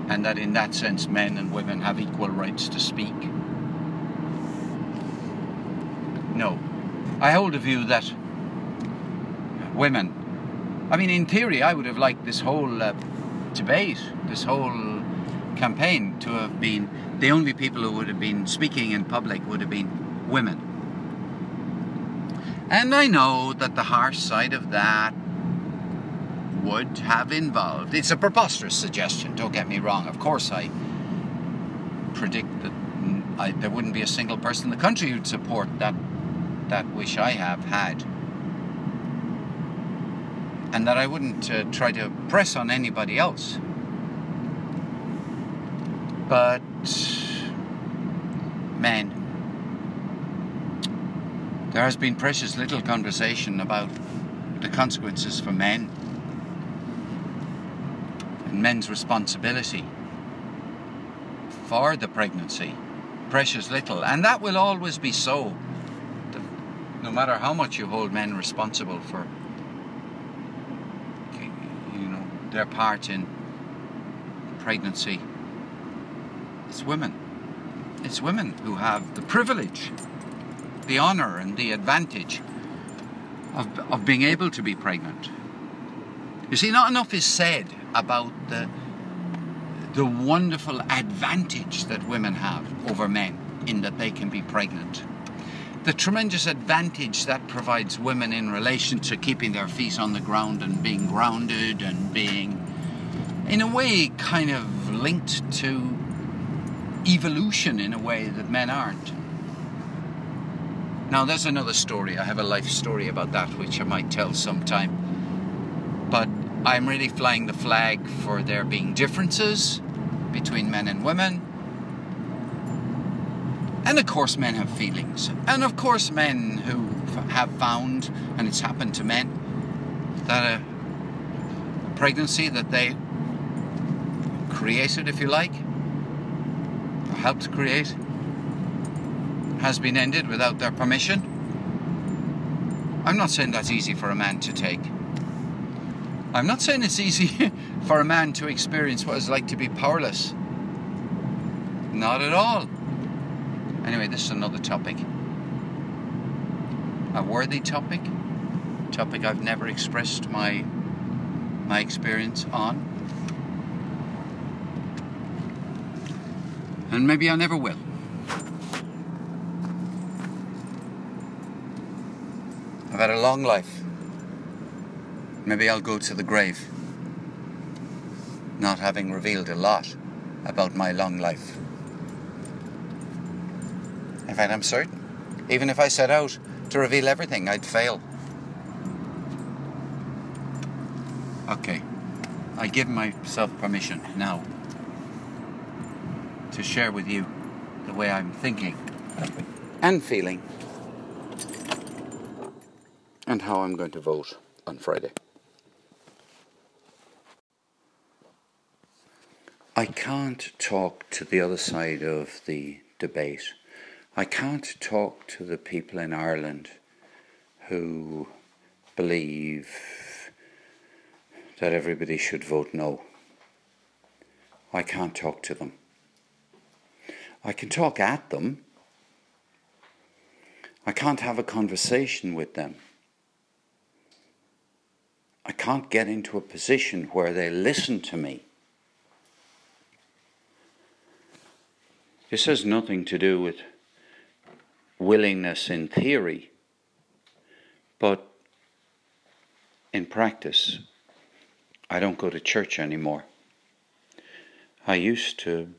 and that in that sense men and women have equal rights to speak. No, I hold a view that women, I mean, in theory, I would have liked this whole uh, debate, this whole campaign to have been the only people who would have been speaking in public would have been women. And I know that the harsh side of that would have involved. It's a preposterous suggestion, don't get me wrong. Of course, I predict that I, there wouldn't be a single person in the country who'd support that, that wish I have had. And that I wouldn't uh, try to press on anybody else. But, men, there has been precious little conversation about the consequences for men and men's responsibility for the pregnancy. Precious little. And that will always be so. No matter how much you hold men responsible for you know their part in pregnancy. It's women. It's women who have the privilege, the honour and the advantage of, of being able to be pregnant. You see, not enough is said about the, the wonderful advantage that women have over men in that they can be pregnant. The tremendous advantage that provides women in relation to keeping their feet on the ground and being grounded and being, in a way, kind of linked to evolution in a way that men aren't. Now, there's another story. I have a life story about that which I might tell sometime. But I'm really flying the flag for there being differences between men and women. And of course, men have feelings. And of course, men who have found, and it's happened to men, that a pregnancy that they created, if you like, or helped create, has been ended without their permission. I'm not saying that's easy for a man to take. I'm not saying it's easy for a man to experience what it's like to be powerless. Not at all. Anyway, this is another topic. A worthy topic. Topic I've never expressed my my experience on. And maybe I never will. I've had a long life. Maybe I'll go to the grave not having revealed a lot about my long life. In fact, I'm certain, even if I set out to reveal everything, I'd fail. Okay, I give myself permission now to share with you the way I'm thinking and feeling and how I'm going to vote on Friday. I can't talk to the other side of the debate. I can't talk to the people in Ireland who believe that everybody should vote no. I can't talk to them. I can talk at them. I can't have a conversation with them. I can't get into a position where they listen to me. This has nothing to do with willingness in theory, but in practice, I don't go to church anymore. I used to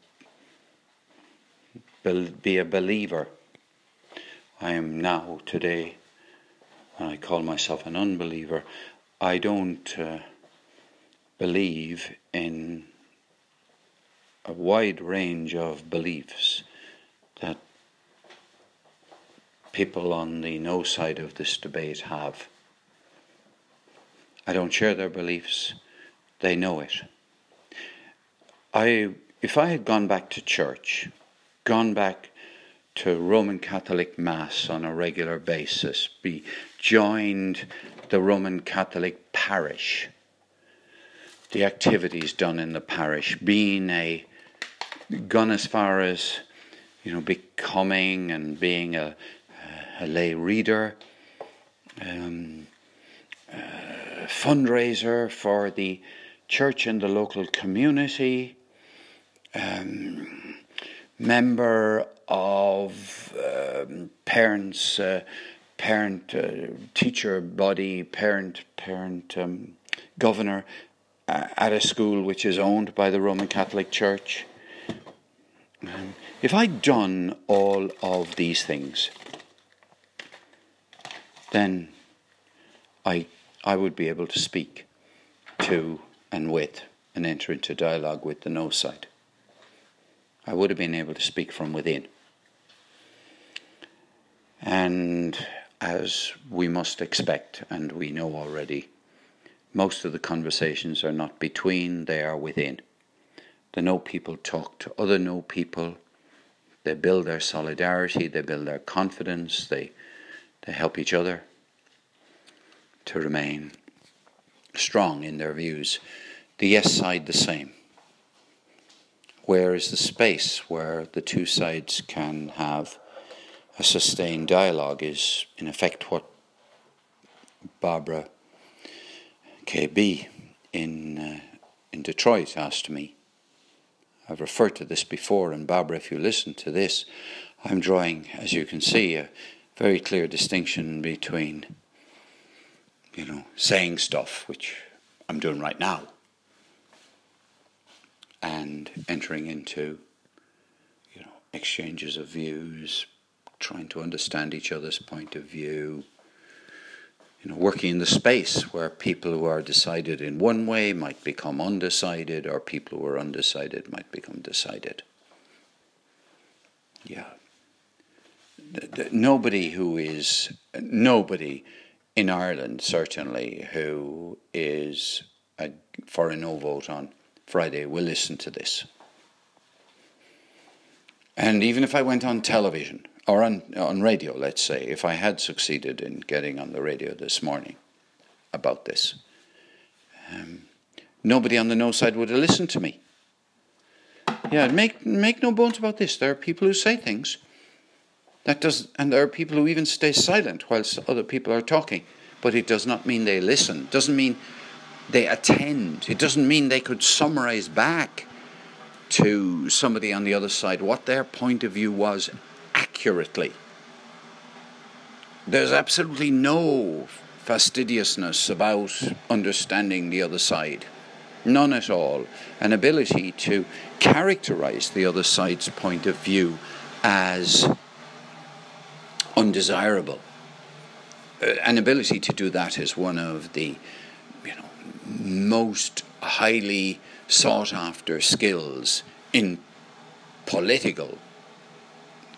be a believer. I am now, today, and I call myself an unbeliever. I don't uh, believe in a wide range of beliefs that people on the no side of this debate have. I don't share their beliefs, they know it. I, if I had gone back to church, gone back to Roman Catholic Mass on a regular basis, be joined the Roman Catholic parish, the activities done in the parish, being a gone as far as you know becoming and being a, a lay reader, um, fundraiser for the church and the local community, um, member of um, parents, uh, parent uh, teacher body, parent parent um, governor uh, at a school which is owned by the Roman Catholic Church. Um, if I'd done all of these things, then I I would be able to speak to and with and enter into dialogue with the no side. I would have been able to speak from within. And as we must expect, and we know already, most of the conversations are not between, they are within. The no people talk to other no people, they build their solidarity, they build their confidence, they, they help each other to remain strong in their views. The yes side, the same. Where is the space where the two sides can have a sustained dialogue is, in effect, what Barbara KB in, uh, in Detroit asked me. I've referred to this before, and Barbara, if you listen to this, I'm drawing, as you can see, a very clear distinction between, you know, saying stuff, which I'm doing right now, and entering into, you know, exchanges of views, trying to understand each other's point of view, you know, working in the space where people who are decided in one way might become undecided, or people who are undecided might become decided. Yeah. Nobody who is, nobody in Ireland, certainly, who is a, for a no vote on Friday will listen to this. And even if I went on television or on, on radio, let's say, if I had succeeded in getting on the radio this morning about this, um, nobody on the no side would have listened to me. Yeah, make make no bones about this. There are people who say things. That does, and there are people who even stay silent whilst other people are talking. But it does not mean they listen. It doesn't mean they attend. It doesn't mean they could summarize back to somebody on the other side what their point of view was accurately. There's absolutely no fastidiousness about understanding the other side. None at all. An ability to characterize the other side's point of view as undesirable. Uh, an ability to do that is one of the you know, most highly sought after skills in political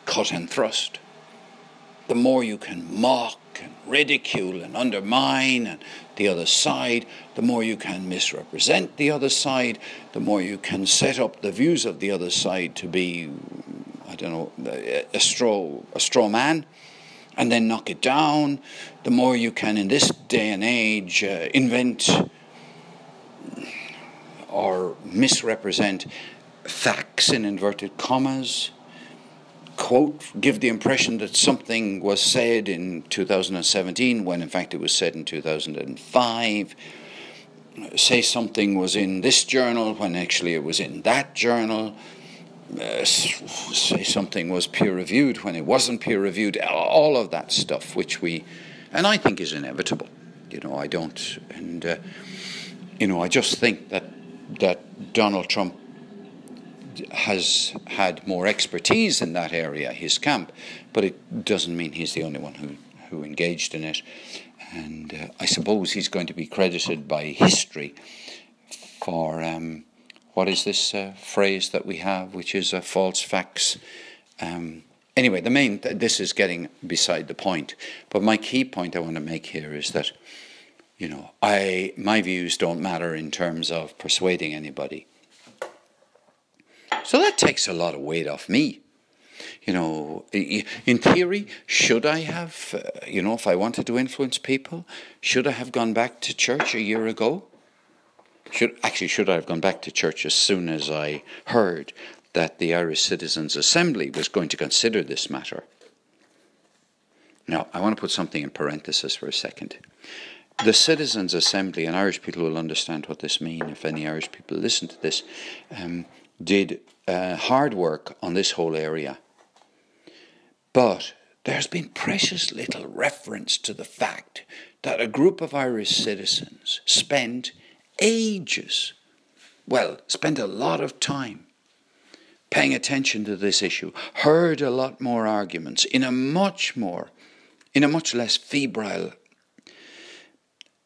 cut and thrust. The more you can mock and ridicule and undermine and the other side, the more you can misrepresent the other side, the more you can set up the views of the other side to be, I don't know, a straw, a straw man, and then knock it down, the more you can, in this day and age, uh, invent or misrepresent facts in inverted commas quote, give the impression that something was said in 2017 when in fact it was said in 2005. Say something was in this journal when actually it was in that journal. Uh, say something was peer reviewed when it wasn't peer reviewed. All of that stuff, which we, and I think is inevitable. You know, I don't, and uh, you know, I just think that that Donald Trump has had more expertise in that area, his camp, but it doesn't mean he's the only one who, who engaged in it. And uh, I suppose he's going to be credited by history for um, what is this uh, phrase that we have, which is uh, false facts. Um, anyway, the main th- this is getting beside the point. But my key point I want to make here is that you know I my views don't matter in terms of persuading anybody. So that takes a lot of weight off me. You know, in theory, should I have, uh, you know, if I wanted to influence people, should I have gone back to church a year ago? Should actually should I have gone back to church as soon as I heard that the Irish Citizens Assembly was going to consider this matter? Now, I want to put something in parenthesis for a second. The Citizens Assembly, and Irish people will understand what this means if any Irish people listen to this. Um, did uh, hard work on this whole area. But there's been precious little reference to the fact that a group of Irish citizens spent ages, well, spent a lot of time paying attention to this issue, heard a lot more arguments in a much more, in a much less febrile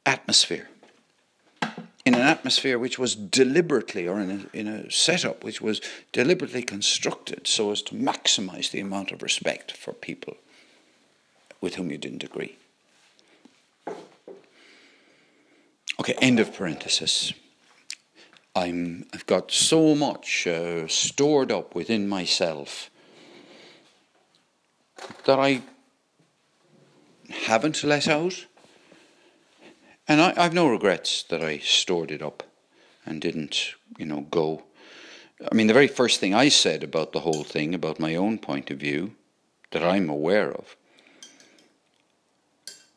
atmosphere. In an atmosphere which was deliberately, or in a, in a setup which was deliberately constructed so as to maximize the amount of respect for people with whom you didn't agree. Okay, end of parenthesis. I'm, I've got so much uh, stored up within myself that I haven't let out. And I, I've no regrets that I stored it up and didn't, you know, go. I mean, the very first thing I said about the whole thing, about my own point of view, that I'm aware of,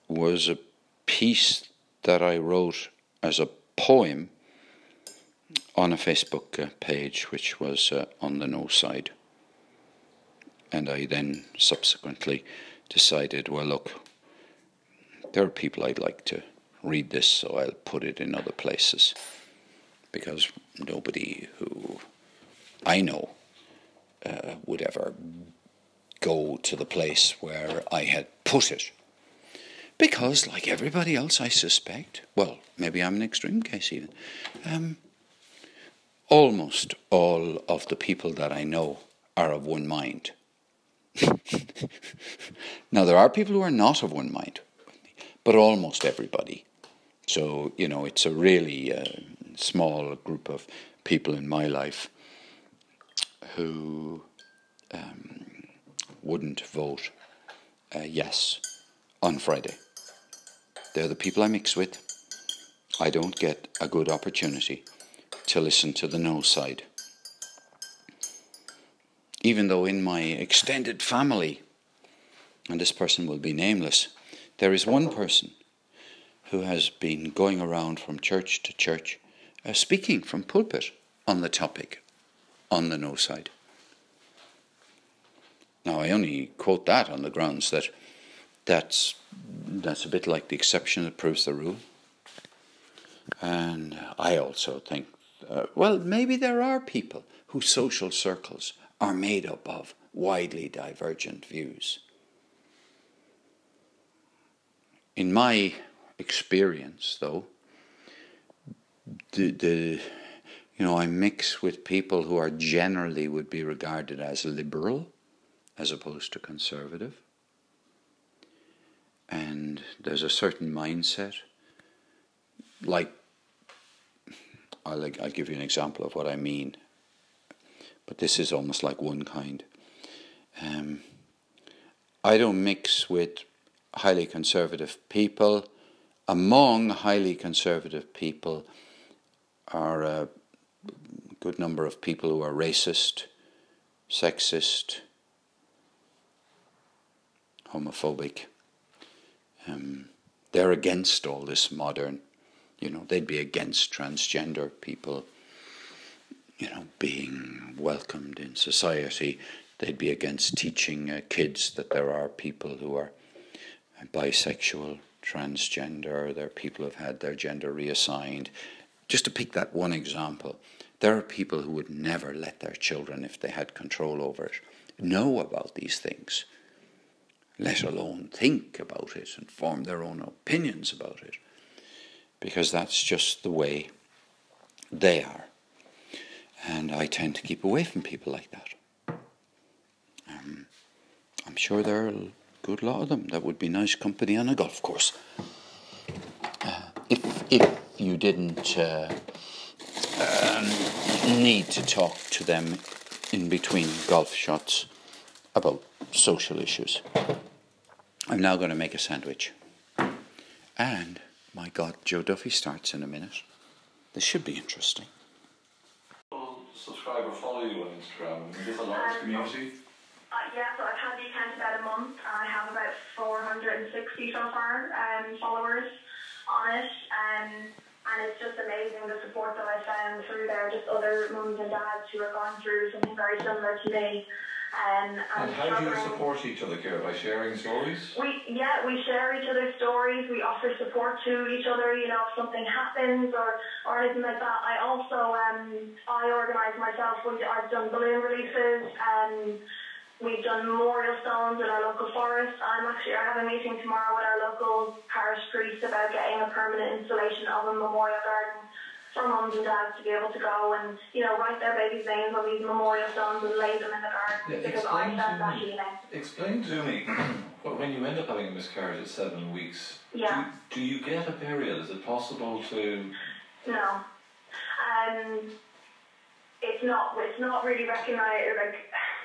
was a piece that I wrote as a poem on a Facebook uh, page, which was uh, on the no side. And I then subsequently decided, well, look, there are people I'd like to read this, so I'll put it in other places. Because nobody who I know uh, would ever go to the place where I had put it. Because, like everybody else, I suspect, well, maybe I'm an extreme case even, um, almost all of the people that I know are of one mind. now, there are people who are not of one mind, but almost everybody. So, you know, it's a really uh, small group of people in my life who um, wouldn't vote uh, yes on Friday. They're the people I mix with. I don't get a good opportunity to listen to the no side. Even though in my extended family, and this person will be nameless, there is one person who has been going around from church to church uh, speaking from pulpit on the topic on the no side. Now, I only quote that on the grounds that that's that's a bit like the exception that proves the rule. And I also think, uh, well, maybe there are people whose social circles are made up of widely divergent views. In my experience, though, the, the you know I mix with people who are generally would be regarded as liberal, as opposed to conservative and there's a certain mindset. Like, I'll, I'll give you an example of what I mean, but this is almost like one kind. Um, I don't mix with highly conservative people. Among highly conservative people are a good number of people who are racist, sexist, homophobic um, they're against all this modern, you know, they'd be against transgender people, you know, being welcomed in society. They'd be against teaching uh, kids that there are people who are bisexual, transgender, there are people who've had their gender reassigned. Just to pick that one example, there are people who would never let their children, if they had control over it, know about these things let alone think about it and form their own opinions about it, because that's just the way they are. And I tend to keep away from people like that. Um, I'm sure there are good lot of them that would be nice company on a golf course. Uh, if, if you didn't uh, um, need to talk to them in between golf shots about social issues. I'm now going to make a sandwich. And, my God, Joe Duffy starts in a minute. This should be interesting. Subscribe or follow you on Instagram. You get a lot of community. Uh, yeah, so I've had the account about a month and I have about 460 so far um, followers on it. Um, and it's just amazing the support that I found through there, just other mums and dads who are going through something very similar to me. Um, And how do you support each other, Kira? By sharing stories? We yeah, we share each other's stories. We offer support to each other. You know, if something happens or or anything like that. I also um I organise myself. We, I've done balloon releases. Um, we've done memorial stones in our local forest. I'm actually I have a meeting tomorrow with our local parish priest about getting a permanent installation of a memorial garden for mums and dads to be able to go and you know write their baby's names on these memorial stones and lay them in the garden Yeah, because I explain found to that me. healing. Explain to me, well, when you end up having a miscarriage at seven weeks, Yeah. do you get a burial? Is it possible to... No. Um, it's not. It's not really recognised. Like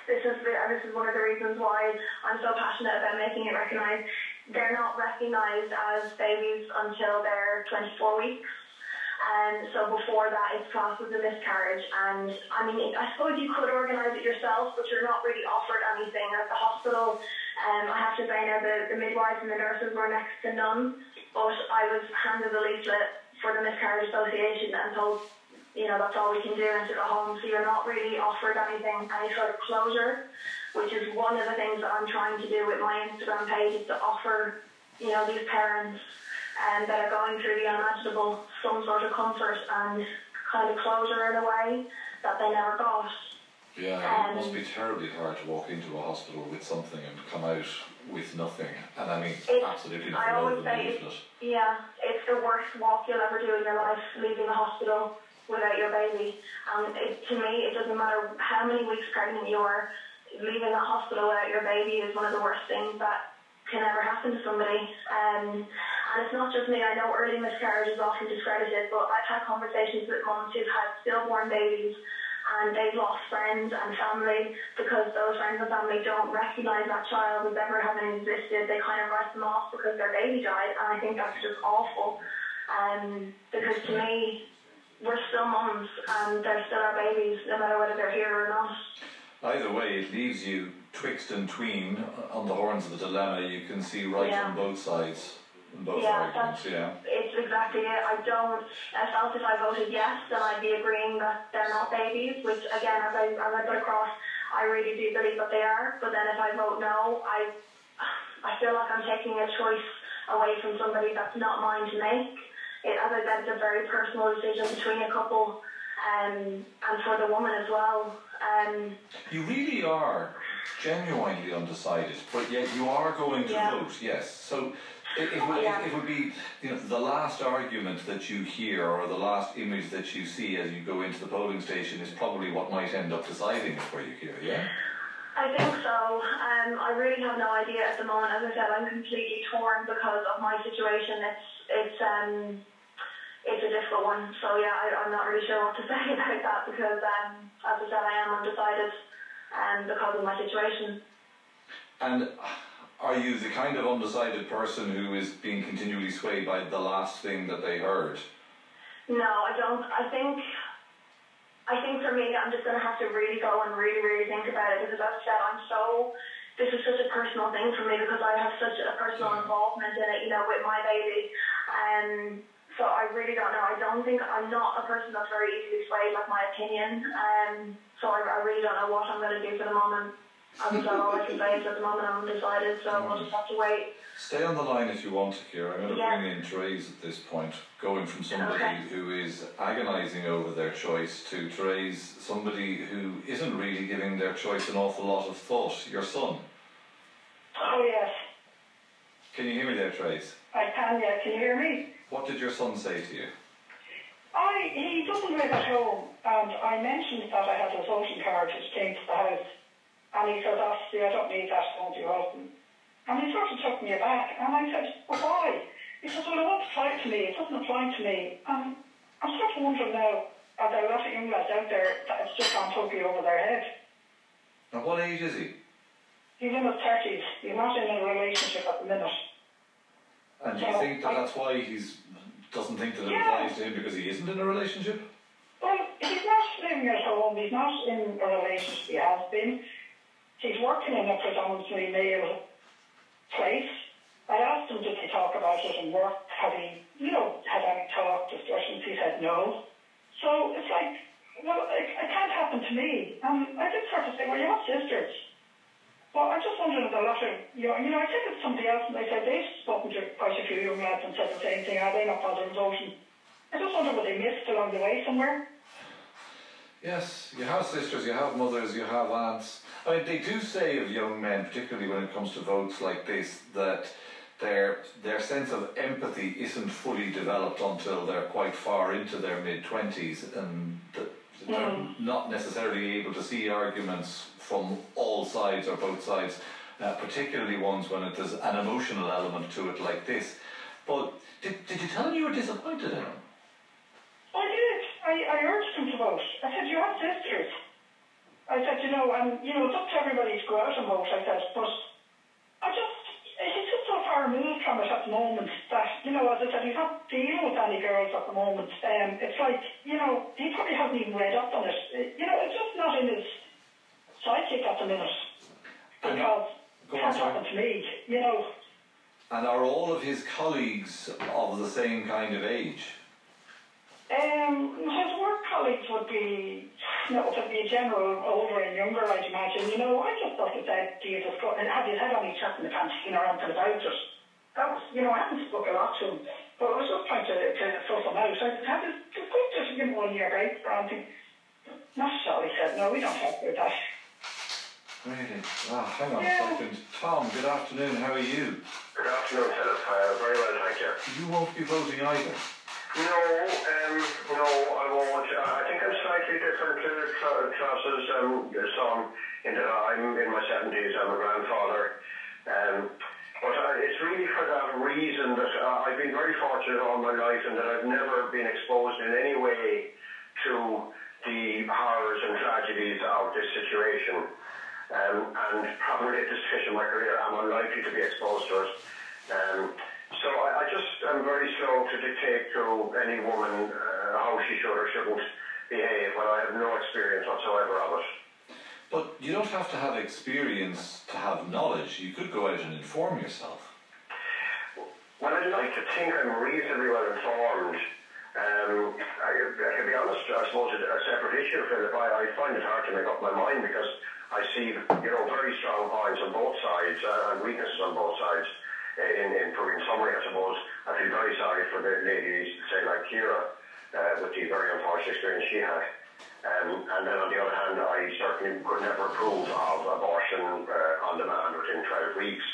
this is the, and this is one of the reasons why I'm so passionate about making it recognised. They're not recognised as babies until they're 24 weeks. And so before that, it's classed as a miscarriage. And I mean, I suppose you could organise it yourself, but you're not really offered anything at the hospital. Um, I have to say now the, the midwives and the nurses were next to none, but I was handed a leaflet for the Miscarriage Association and told, you know, that's all we can do and to go home. So you're not really offered anything, any sort of closure, which is one of the things that I'm trying to do with my Instagram page is to offer, you know, these parents um, that are going through the unimaginable some sort of comfort and kind of closure in a way that they never got. Yeah, Um, it must be terribly hard to walk into a hospital with something and come out with nothing. And I mean, absolutely nothing other always say leaflet. Yeah, it's the worst walk you'll ever do in your life, leaving the hospital without your baby. And it, to me, it doesn't matter how many weeks pregnant you are, leaving the hospital without your baby is one of the worst things that can ever happen to somebody. Um, and it's not just me, I know early miscarriage is often discredited, but I've had conversations with moms who've had stillborn babies and they've lost friends and family because those friends and family don't recognise that child as ever having existed. They kind of write them off because their baby died, and I think that's just awful. Um, because to me, we're still moms and they're still our babies, no matter whether they're here or not. Either way, it leaves you twixt and tween uh, on the horns of the dilemma. You can see right Yeah. on both sides, in both Yeah, arguments, yeah. It's exactly it. I don't. I felt if I voted yes, then I'd be agreeing that they're not babies. Which again, as I as I put across, I really do believe that they are. But then if I vote no, I I feel like I'm taking a choice away from somebody that's not mine to make. It, as I said, it's a very personal decision between a couple, um, and for the woman as well. Um, You really are genuinely undecided, but yet you are going to Yeah. vote, yes. So it, it, would, Yeah. it, it would be you know, the last argument that you hear or the last image that you see as you go into the polling station is probably what might end up deciding for you here, yeah? I think so. Um, I really have no idea at the moment. As I said, I'm completely torn because of my situation. It's it's um it's a difficult one. So yeah, I, I'm not really sure what to say about that because um, as I said, I am undecided um, because of my situation. And are you the kind of undecided person who is being continually swayed by the last thing that they heard? No, I don't. I think, I think for me, I'm just going to have to really go and really, really think about it because, as I said, I'm so. This is such a personal thing for me because I have such a personal involvement in it, you know, with my baby. Um, so I really don't know. I don't think I'm not a person that's very easily swayed, like my opinion. Um, so I, I really don't know what I'm going to do for the moment. As I said, all I can say is at the moment I'm undecided, so we'll just have to wait. Stay on the line if you want to, Kira. I'm going to Yeah. bring in Therese at this point, going from somebody Okay. who is agonising over their choice to Therese, somebody who isn't really giving their choice an awful lot of thought. Your son. Oh, yes. Can you hear me there, Therese? I can, yeah. Can you hear me? What did your son say to you? I, he doesn't live at home, and I mentioned that I had a voting card which came to the house, and he said, see, I don't need that, it won't be welcome. And he sort of took me aback, and I said, well, why? He said, well, it won't apply to me, it doesn't apply to me. And I'm sort of wondering now, are there a lot of young lads out there that it's just gone totally over their head? And what age is he? He's in his 30s, he's not in a relationship at the minute. And do you think that I- that's why he's doesn't think that it Yeah. applies to him because he isn't in a relationship? Well, he's not living at home. He's not in a relationship. He has been. He's working in a predominantly male place. I asked him, did he talk about it in work? Had he, you know, had any talk discussions? He said no. So it's like, well, it, it can't happen to me. Um, I did sort of say, well, you have sisters. Well, I just wondered if a you know, you know, I said it to somebody else and they said they've spoken to quite a few young lads and said the same thing. Are they not bothering voting? I just wonder what they missed along the way somewhere. Yes, you have sisters, you have mothers, you have aunts. I mean, they do say of young men, particularly when it comes to votes like this, that their their sense of empathy isn't fully developed until they're quite far into their mid twenties, and that they're Mm. not necessarily able to see arguments from all sides or both sides, uh, particularly ones when it, there's an emotional element to it like this. But did, did you tell him you were disappointed in him? I did. I, I urged him to vote. I said, you have sisters. I said, you know, and you know, it's up to everybody to go out and vote. I said, but I just, he's just so far removed from it at the moment that, you know, as I said, he's not dealing with any girls at the moment. Um, it's like, you know, he probably hasn't even read up on it. It- You know, it's just not in his psychic at the minute. Because Go it on, can't sorry. to me, you know. And are all of his colleagues of the same kind of age? Um, his work colleagues would be, you know, would be a general older and younger, I'd imagine. You know, I just thought it said, Jesus, God, and have you had any chat in the canteen or anything about it? That was, you know, I haven't spoken a lot to him, but I was just trying to, to suss him out. I said, have you, just go just give him one year break or anything. Not so, he said, no, we don't talk about that. Really? Ah, hang on Yeah. a second. Tom, good afternoon. How are you? Good afternoon, Philip. Uh, very well, thank you. You won't be voting either. No, um, no, I won't. Uh, I think I'm slightly different to Tra- Travis's um, son in that I'm in my 70s, I'm a grandfather. Um, but uh, it's really for that reason that uh, I've been very fortunate all my life and that I've never been exposed in any way to the horrors and tragedies of this situation. Um, and probably at this stage in my career, I'm unlikely to be exposed to it. Um, so I, I just am very slow to dictate to any woman uh, how she should or shouldn't behave when I have no experience whatsoever of it. But you don't have to have experience to have knowledge. You could go out and inform yourself. Well, I'd like to think I'm reasonably well informed. Um, I, I can be honest, I suppose it's a separate issue, Philip. I, I find it hard to make up my mind because I see, you know, very strong points on both sides uh, and weaknesses on both sides. Uh, In, in, in summary, I suppose, I feel very sorry for the ladies, say like Kira, uh, with the very unfortunate experience she had. Um, and then on the other hand, I certainly could never approve of abortion uh, on demand within 12 weeks.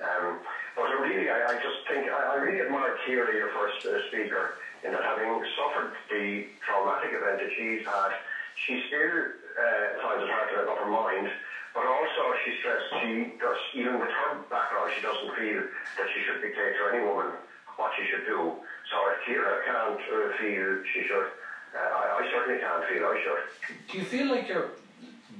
Um, but really, I, I just think, I, I really admire Kira, your first uh, speaker, in that having suffered the traumatic event that she's had, she still uh, hard to make up her mind. But also, she stressed she does, even with her background, she doesn't feel that she should dictate to any woman what she should do. So if Kira can't uh, feel she should, uh, I, I certainly can't feel I should. Do you feel like you're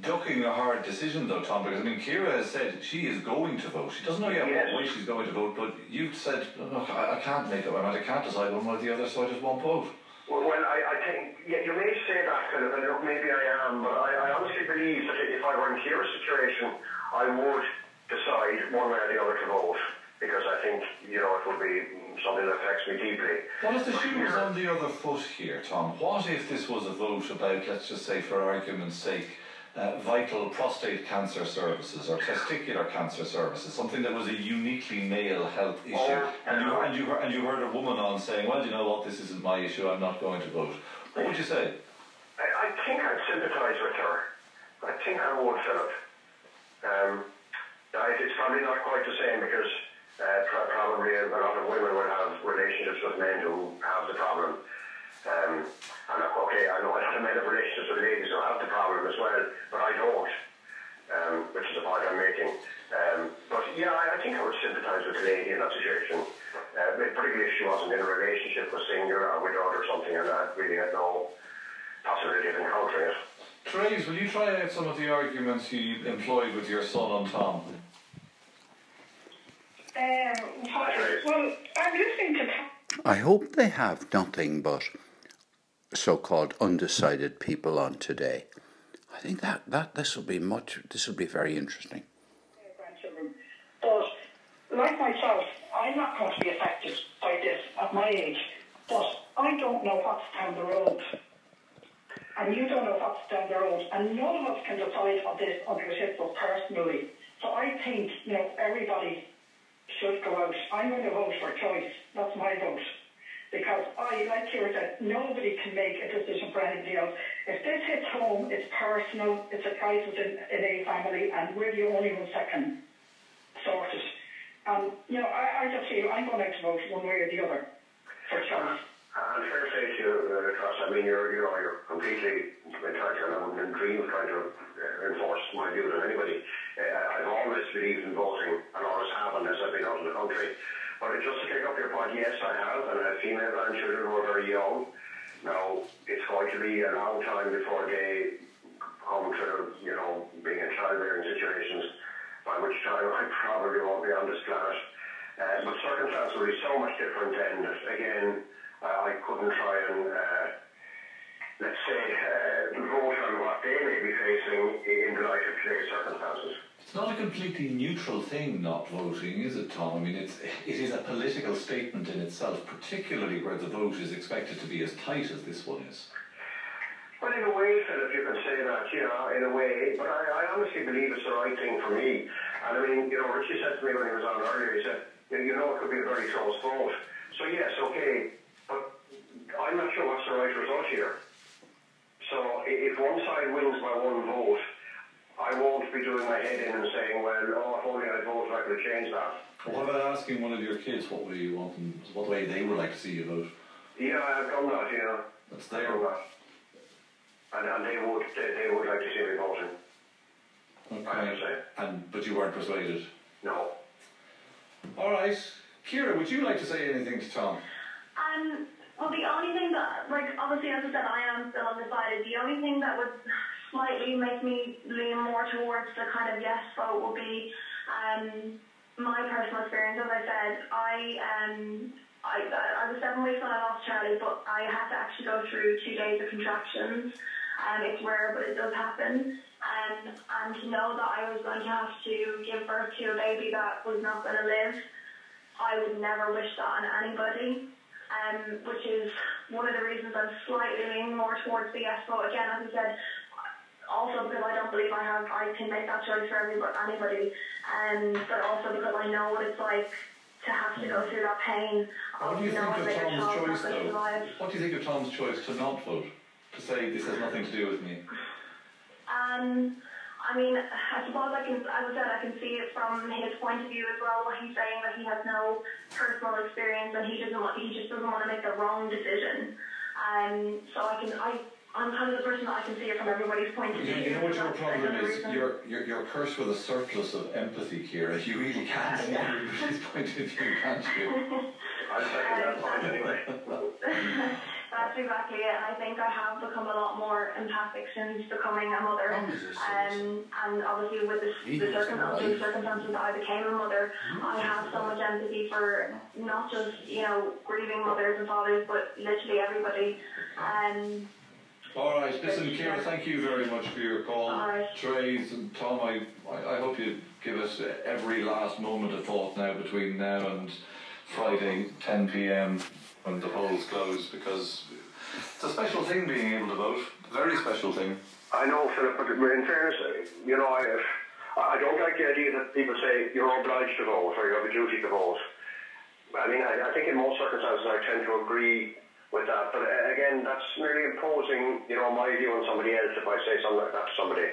ducking a hard decision, though, Tom? Because I mean, Kira has said she is going to vote. She doesn't know yet Yes. what way she's going to vote, but you've said, look, I, I can't make up my mind. I can't decide one way or the other, so I just won't vote. Well, well I, I think yeah, you may say that, Philip, and look, maybe I am, but I, I honestly believe that if I were in Kira's situation, I would decide one way or the other to vote because I think you know it would be something that affects me deeply. What if the shoe was on the other foot here, Tom? What if this was a vote about, let's just say, for argument's sake, uh, vital prostate cancer services or testicular cancer services, something that was a uniquely male health issue, Oh, and you and you heard, and you heard a woman on saying, "Well, you know what? This isn't my issue. I'm not going to vote." What would you say? I, I think I'd sympathise with her. I think I would, Philip. Um, it's probably not quite the same because uh, probably a lot of women would have relationships with men who have the problem. Um, and okay, I know a lot of men have relationships with ladies who have the problem as well, but I don't, um, which is the point I'm making. Um, but yeah, I, I think I would sympathise with the lady in that situation, uh, particularly if she wasn't in a relationship with single or widowed or something, and I really had no possibility of encountering it. Therese, will you try out some of the arguments you employed with your son on Tom? Um, well, I'm listening to I hope they have nothing but so called undecided people on today. I think that, that this will be much this will be very interesting. But like myself, I'm not going to be affected by this at my age. But I don't know what's down the road. And you don't know what's down the road. And none of us can decide on this it hits us personally. So I think, you know, everybody should go out. I'm going to vote for choice. That's my vote. Because I, like Kira said, nobody can make a decision for anybody else. If this hits home, it's personal, it's a crisis in, in a family, and we're the only ones that can sort it. Um, you know, I, I just feel I'm going to vote one way or the other for choice. And fair say to you, uh, Ross, I mean, you're, you know, you're completely entitled, and I wouldn't dream of trying to uh, enforce my views on anybody. Uh, I've always believed in voting, and always have, unless I've been out in the country. But just to pick up your point, yes, I have, and I have female grandchildren who are very young. Now, it's going to be a long time before they come to, you know, being in childbearing situations, by which time I probably won't be on this planet. Uh, but circumstances will be so much different then that, again, uh, I couldn't try and, uh, let's say, uh, vote on what they may be facing in the light of today's circumstances. Not a completely neutral thing not voting, is it, Tom? I mean, it's it is a political statement in itself, particularly where the vote is expected to be as tight as this one is. Well, in a way, Philip, you can say that, you know, in a way, but I, I honestly believe it's the right thing for me. And I mean, you know, Richie said to me when he was on earlier, he said, you know, it could be a very close vote. So, yes, okay, but I'm not sure what's the right result here. So, if one side wins by one vote, I won't be doing my head in and saying, well, oh, if only I voted, I could have changed that. What about asking one of your kids what way you want them, what way they would like to see you vote? Yeah, I've done that, you know. That's I've done that. And, and they would they, they would like to see me voting. Okay. And but you weren't persuaded. No. All right, Kira, would you like to say anything to Tom? Um, well, the only thing that, like, obviously, as I said, I am still undecided. The only thing that would slightly make me lean more towards the kind of yes vote would be um, my personal experience. As I said, I um, I, I was seven weeks when I lost Charlie, but I had to actually go through two days of contractions. Um, it's rare, but it does happen. Um, and to know that I was going to have to give birth to a baby that was not going to live, I would never wish that on anybody. Um, which is one of the reasons I'm slightly leaning more towards the yes vote. Again, as I said, also because I don't believe I have I can make that choice for anybody, um, but also because I know what it's like to have to go through that pain What do you think of Tom's choice, not going to though? What do you think of Tom's choice to not vote? To say this has nothing to do with me? Um, I mean, I suppose I can, as I said, I can see it from his point of view as well. What he's saying that he has no personal experience and he doesn't want, he just doesn't want to make the wrong decision. Um, so I can, I, I'm kind of the person that I can see it from everybody's point of You, view. you know what your problem is? You're, you're, you're cursed with a surplus of empathy, Kira. You really can't see everybody's point of view, can't you? I second that point anyway. That's exactly it. I think I have become a lot more empathic since becoming a mother. Um, and obviously with the, the circumstances, circumstances that I became a mother, I have so much empathy for not just, you know, grieving mothers and fathers, but literally everybody. Um, All right, listen, Kira, thank you very much for your call. All right. Trace and Tom, I, I, I hope you give us every last moment of thought now between now and Friday, 10 pm, when the polls close, because it's a special thing being able to vote. Very special thing. I know, Philip, but in fairness, you know, I, I don't like the idea that people say you're obliged to vote or you have a duty to vote. I mean, I, I think in most circumstances I tend to agree with that, but uh, again, that's merely imposing, you know, my view on somebody else if I say something like that to somebody.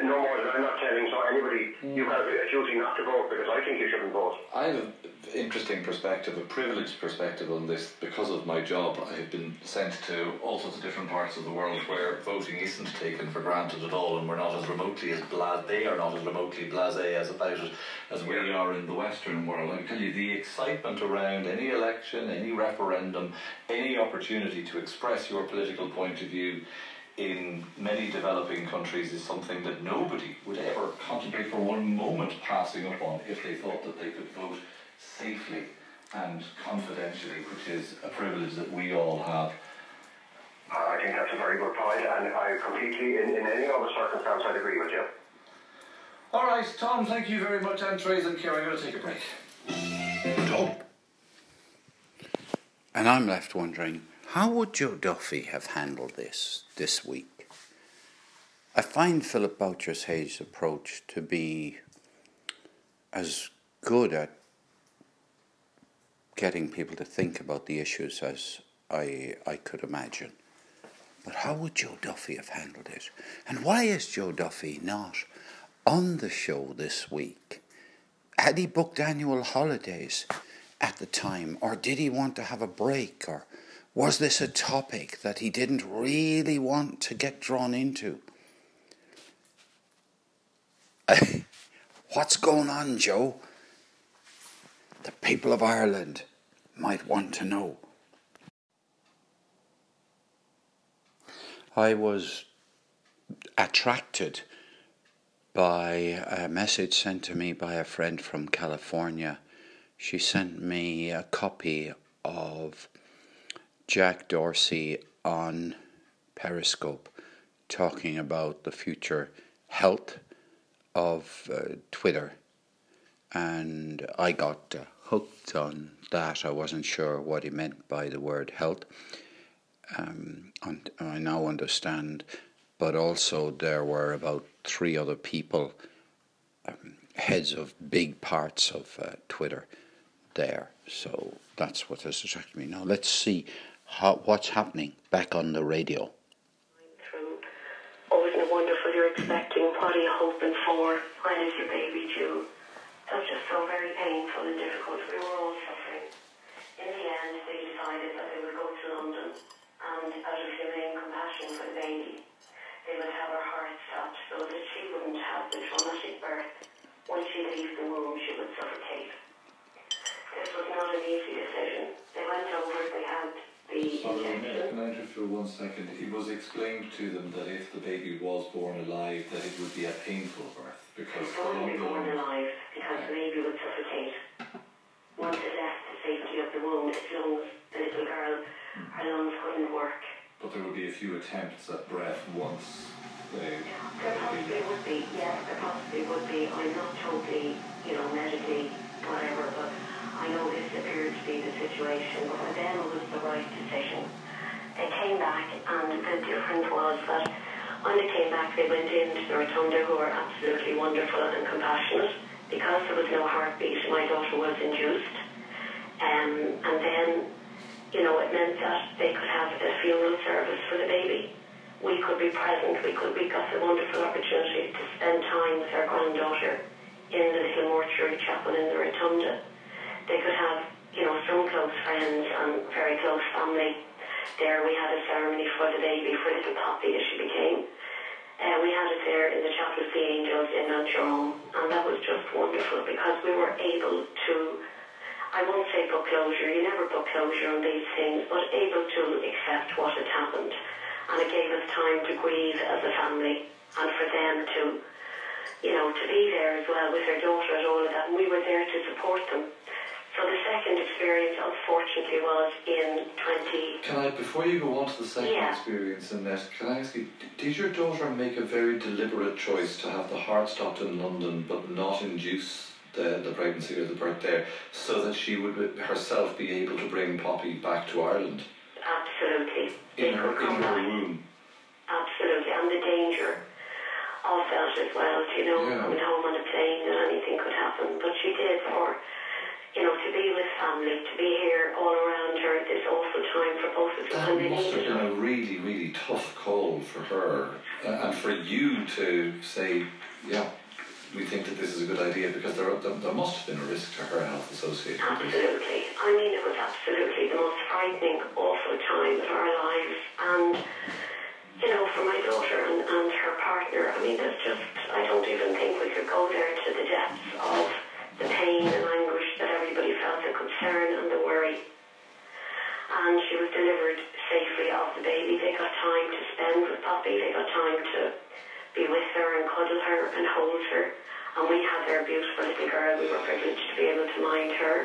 No more than I'm not telling so anybody you have a duty not to vote because I think you shouldn't vote. I have an interesting perspective, a privileged perspective on this because of my job. I have been sent to all sorts of different parts of the world where voting isn't taken for granted at all, and we're not as remotely as blas. They are not as remotely blasé as about it as we are in the Western world. I tell you the excitement around any election, any referendum, any opportunity to express your political point of view in many developing countries is something that nobody would ever contemplate for one moment passing up on if they thought that they could vote safely and confidentially, which is a privilege that we all have. Uh, I think that's a very good point, and I completely, in, in any other circumstance, I'd agree with you. All right, Tom, thank you very much, and Trace and Kira. I'm going to take a break. Tom? And I'm left wondering How would Joe Duffy have handled this this week? I find Philip Boucher's Hayes' approach to be as good at getting people to think about the issues as I I could imagine. But how would Joe Duffy have handled it? And why is Joe Duffy not on the show this week? Had he booked annual holidays at the time, or did he want to have a break, or was this a topic that he didn't really want to get drawn into? What's going on, Joe? The people of Ireland might want to know. I was attracted by a message sent to me by a friend from California. She sent me a copy of Jack Dorsey on Periscope talking about the future health of uh, Twitter. And I got uh, hooked on that. I wasn't sure what he meant by the word health um, and I now understand, but also there were about three other people, um, heads of big parts of uh, Twitter there. So that's what has attracted me. Now let's see how, what's happening back on the radio. Oh, isn't it wonderful? You're expecting. What are you hoping for? When is your baby due? Was just so very painful and difficult. We were all suffering. In the end, they decided that they would go to London and out of humane compassion for the baby, they would have her heart stopped so that she wouldn't have the traumatic birth. Once she leaves the womb, she would suffocate. This was not an easy decision. They went over, what they had injection. Can I for one second? It was explained to them that if the baby was born alive, that it would be a painful birth because It wouldn't born alive because the baby would suffocate. Once it left the safety of the womb, its lungs, the little girl, her lungs wouldn't work. But there would be a few attempts at breath once they. There possibly would be, yes, there possibly would be. I'm not totally, you know, medically whatever, but I know this appeared to be the situation. But for them, it was the right decision. They came back, and the difference was that when they came back, they went into the rotunda, who were absolutely wonderful and compassionate. Because there was no heartbeat, my daughter was induced. Um, and then you know, it meant that they could have a funeral service for the baby. We could be present. We could. We got the wonderful opportunity to spend time with our granddaughter in the little mortuary chapel in the rotunda. They could have, you know, some close friends and very close family. There we had a ceremony for the baby, for little Poppy as she became. Uh, we had it there in the Chapel of the Angels in Mount Jerome, and that was just wonderful because we were able to I won't say book closure, you never book closure on these things, but able to accept what had happened. And it gave us time to grieve as a family and for them to, you know, to be there as well with their daughter and all of that. And we were there to support them. So the second experience, unfortunately, was in 20... Can I, before you go on to the second Yeah. experience in that, can I ask you, did your daughter make a very deliberate choice to have the heart stopped in London but not induce the, the pregnancy or the birth there so that she would herself be able to bring Poppy back to Ireland Absolutely. in her, in her womb? Absolutely. And the danger of that as well, you know, Yeah. coming home on a plane and anything could happen. But she did for, you know, to be with family, to be here all around her at this awful time for both of them. That must have been a really, really tough call for her uh, and for you to say, yeah, we think that this is a good idea because there, there, there must have been a risk to her health associated with this. Absolutely. I mean, it was absolutely the most frightening, awful time of our lives. And, you know, for my daughter and, and her partner, I mean, there's just, I don't even think we could go there to the depths of the pain and anguish that everybody felt, the concern and the worry. And she was delivered safely off the baby. They got time to spend with Poppy. They got time to be with her and cuddle her and hold her. And we had their beautiful little girl. We were privileged to be able to mind her.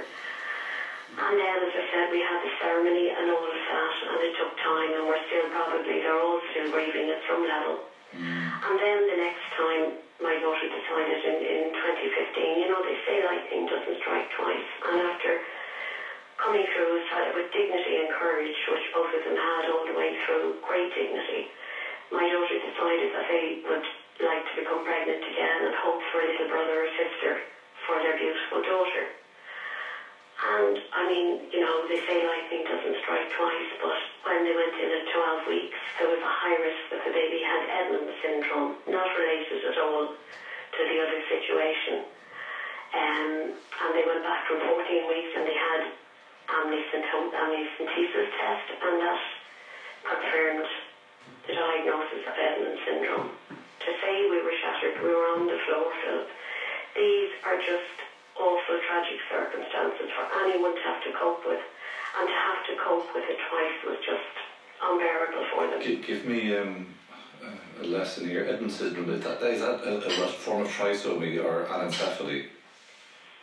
And then, as I said, we had the ceremony and all of that, and it took time, and we're still probably, they're all still grieving at some level. Mm. And then the next time, my daughter decided in, in 2015, you know, they say lightning doesn't strike twice. And after coming through with dignity and courage, which both of them had all the way through, great dignity, my daughter decided that they would like to become pregnant again and hope for a little brother or sister for their beautiful daughter. And I mean, you know, they say lightning doesn't twice, but when they went in at 12 weeks, there was a high risk that the baby had Edwards syndrome, not related at all to the other situation. Um, and they went back from 14 weeks and they had amniocentesis test, and that confirmed the diagnosis of Edwards syndrome. To say we were shattered, we were on the floor, Philip. These are just awful, tragic circumstances for anyone to have to cope with. And to have to cope with it twice was just unbearable for them. Give, give me um, a lesson here. Edwards syndrome, is that, is that a, a form of trisomy or anencephaly?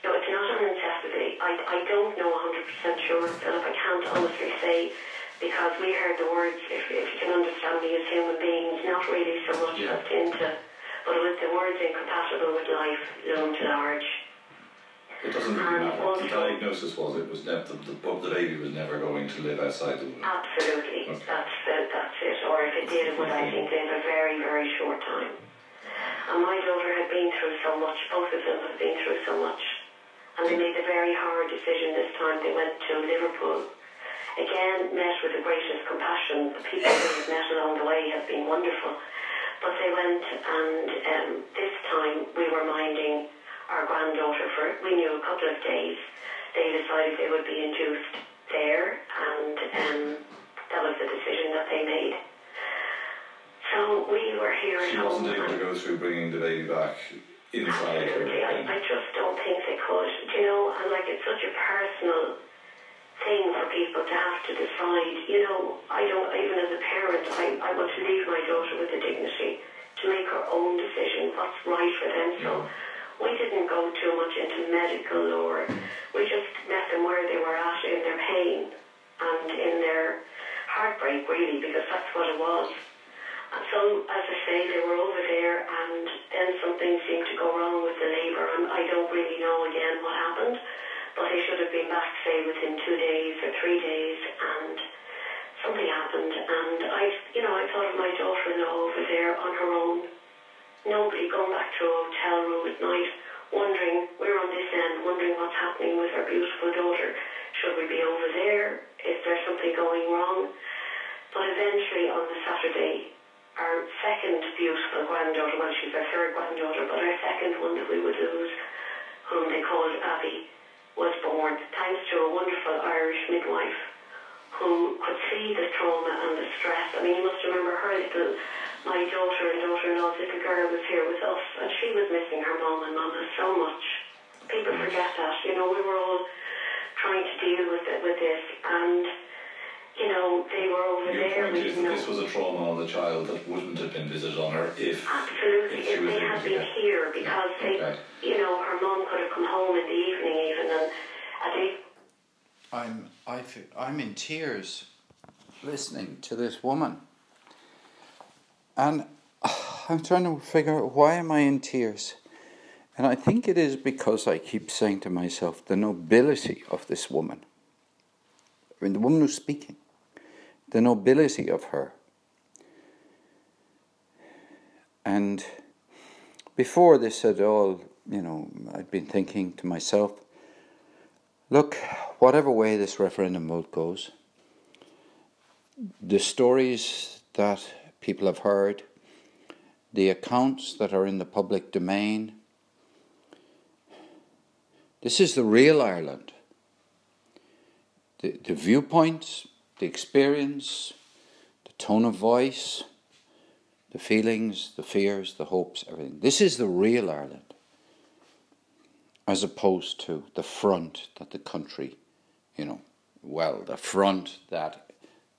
No, it's not anencephaly. I, I don't know 100% sure, Philip. I can't honestly say because we heard the words, if, if you can understand me as human beings, not really so much Yeah. into, but with the words incompatible with life loomed large. It doesn't really matter. also- The diagnosis was it was never, the, the, the baby was never going to live outside the womb. Absolutely, that's the, that's it. Or if it did, it would I think live a very, very short time. And my daughter had been through so much. Both of them have been through so much, and they made a very hard decision this time. They went to Liverpool. Again, met with the greatest compassion. The people they have met along the way have been wonderful. But they went, and um, this time we were minding our granddaughter for we knew a couple of days. They decided they would be induced there, and um, that was the decision that they made. So we were here at She wasn't able to go through bringing the baby back inside. Absolutely. I, I just don't think they could. Do you know, and like it's such a personal thing for people to have to decide. You know, I don't, even as a parent, I, I want to leave my daughter with the dignity to make her own decision, what's right for them. So we didn't go too much into medical or we just met them where they were at in their pain and in their heartbreak, really, because that's what it was. And so, as I say, they were over there, and then something seemed to go wrong with the labour, and I don't really know again what happened, but they should have been back, say, within two days or three days, and something happened, and I, you know, I thought of my daughter-in-law over there on her own, nobody going back to a hotel room at night, wondering, we're on this end, wondering what's happening with our beautiful daughter. Should we be over there? Is there something going wrong? But eventually on the Saturday, our second beautiful granddaughter, well, she's our third granddaughter, but our second one that we would lose, whom they called Abby, was born thanks to a wonderful Irish midwife who could see the trauma and the stress. I mean, you must remember her little, my daughter and daughter-in-law, little girl was here with us, and she was missing her mum and mama so much. People forget that. You know, we were all trying to deal with it, with this, and you know, they were over Your there. point We is didn't that this was a trauma on the child that wouldn't have been visited on her if, Absolutely, if she if was they able had been get. here because they, Okay. you know, her mum could have come home in the evening even, and I think I'm I fe- I'm in tears listening to this woman, and I'm trying to figure out why am I in tears, and I think it is because I keep saying to myself the nobility of this woman. I mean, the woman who's speaking, the nobility of her, and before this at all, you know, I'd been thinking to myself. Look, whatever way this referendum vote goes, the stories that people have heard, the accounts that are in the public domain, this is the real Ireland. The, the viewpoints, the experience, the tone of voice, the feelings, the fears, the hopes, everything. This is the real Ireland as opposed to the front that the country, you know, well, the front that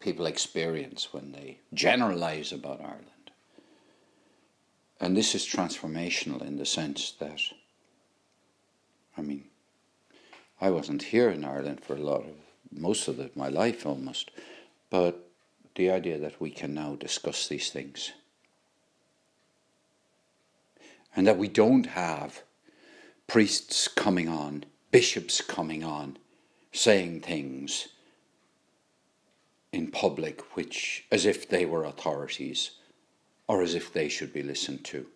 people experience when they generalize about Ireland. And this is transformational in the sense that, I mean, I wasn't here in Ireland for a lot of, most of the, my life almost, but the idea that we can now discuss these things and that we don't have priests coming on, bishops coming on, saying things in public, which as if they were authorities or as if they should be listened to.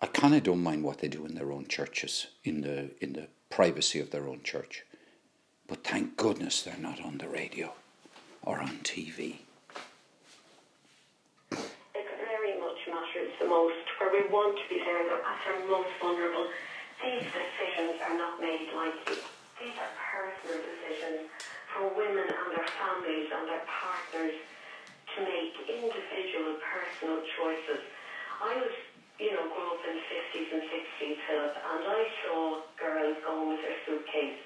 I kind of don't mind what they do in their own churches, in the in the privacy of their own church. But thank goodness they're not on the radio or on TV. It very much matters the most, where we want to be there at our most vulnerable. These decisions are not made lightly. These are personal decisions for women and their families and their partners to make individual personal choices. I was, you know, grew up in the 50s and 60s, Philip, and I saw girls going with their suitcase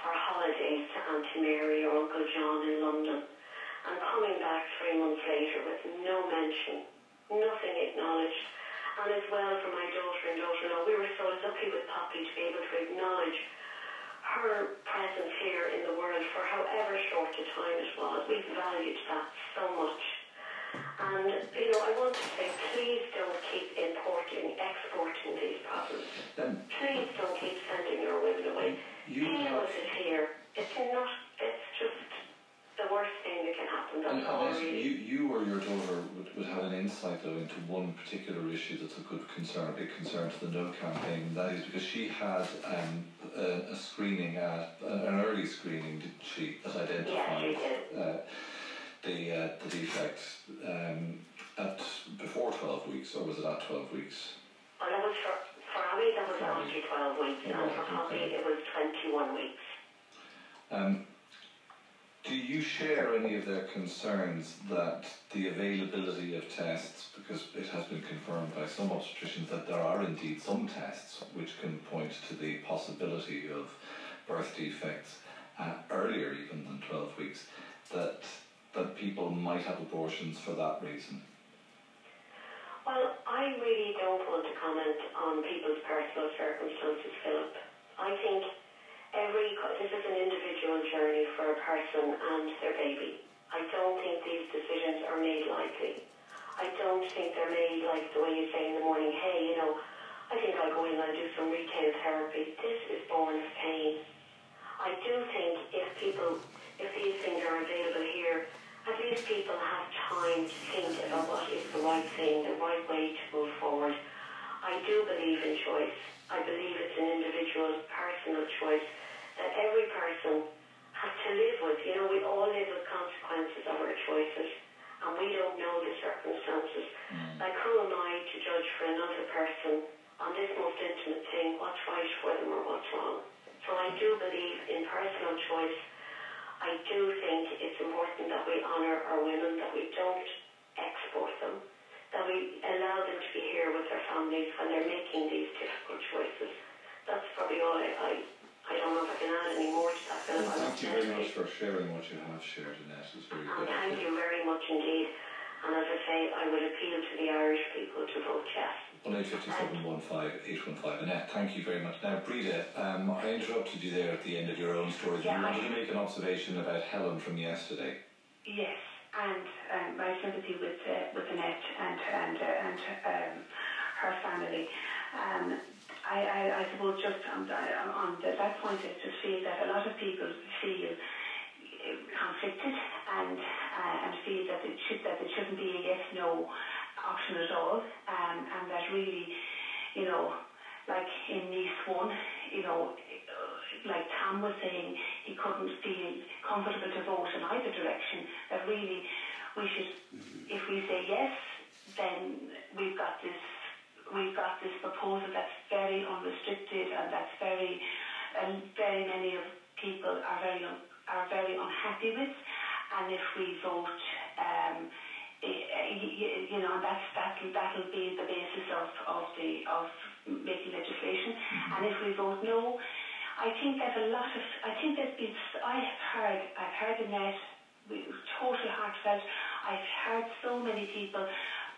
for holidays to Auntie Mary or Uncle John in London and coming back three months later with no mention, nothing acknowledged. And as well for my daughter and daughter-in-law, we were so lucky with Poppy to be able to acknowledge her presence here in the world for however short a time it was. We valued that so much. And, you know, I want to say, please don't keep importing, exporting these problems. Please don't keep sending your women away. You Deal with it here. It's not, it's just the worst thing that can happen. And, all really. you, you or your daughter would, would have an insight though into one particular issue that's a good concern, a big concern to the No campaign. And that is because she had um, a, a screening at an early screening, did she, that identified uh, the uh, the defect um, at before twelve weeks, or was it at twelve weeks? Well, it was for, for Abby, that was after 12 weeks, and for Poppy, it was 21 weeks. Um, do you share any of their concerns that the availability of tests, because it has been confirmed by some obstetricians that there are indeed some tests which can point to the possibility of birth defects uh, earlier even than 12 weeks, that, that people might have abortions for that reason? Well, I really don't want to comment on people's personal circumstances, Philip. I think every this is an individual journey for a person and their baby. I don't think these decisions are made lightly. I don't think they're made like the way you say in the morning, hey, you know, I think I'll go in and do some retail therapy. This is born of pain. I do think if people, if these things are available here, at least people have time to think about what is the right thing, the right way to move forward. I do believe in choice. I believe it's an individual, personal choice that every person has to live with. You know, we all live with consequences of our choices, and we don't know the circumstances. Like, who am I to judge for another person on this most intimate thing, what's right for them or what's wrong? So I do believe in personal choice. I do think it's important that we honour our women, that we don't export them, that we allow them to be here with their families when they're making these difficult choices. That's probably all I, I, I don't know if I can add any more to that. I Thank you very much for sharing what you have shared, Annette. It's very good. thank you very much indeed. And as I say, I would appeal to the Irish people to vote yes. 1-857-15-815. Annette, thank you very much. Now, Breda, um, I interrupted you there at the end of your own story. Yeah, you wanted to make an observation about Helen from yesterday. Yes, and um, my sympathy with uh, with Annette and and uh, and um, her family. Um, I, I, I suppose just on, on the, that point, I just feel that a lot of people feel conflicted and uh, and feel that it should that it shouldn't be a yes no option at all, um, and that really, you know, like in Nice one, you know, like Tom was saying, he couldn't feel comfortable to vote in either direction. That really, we should, if we say yes, then we've got this, we've got this proposal that's very unrestricted and that's very, and very many of people are very are very unhappy with. And if we vote, um, you, you know, that's that'll that'll be the basis of of the of making legislation. And if we vote no, I think there's a lot of, I think there's been, I have heard, I've heard Annette, we- total heartfelt, I've heard so many people,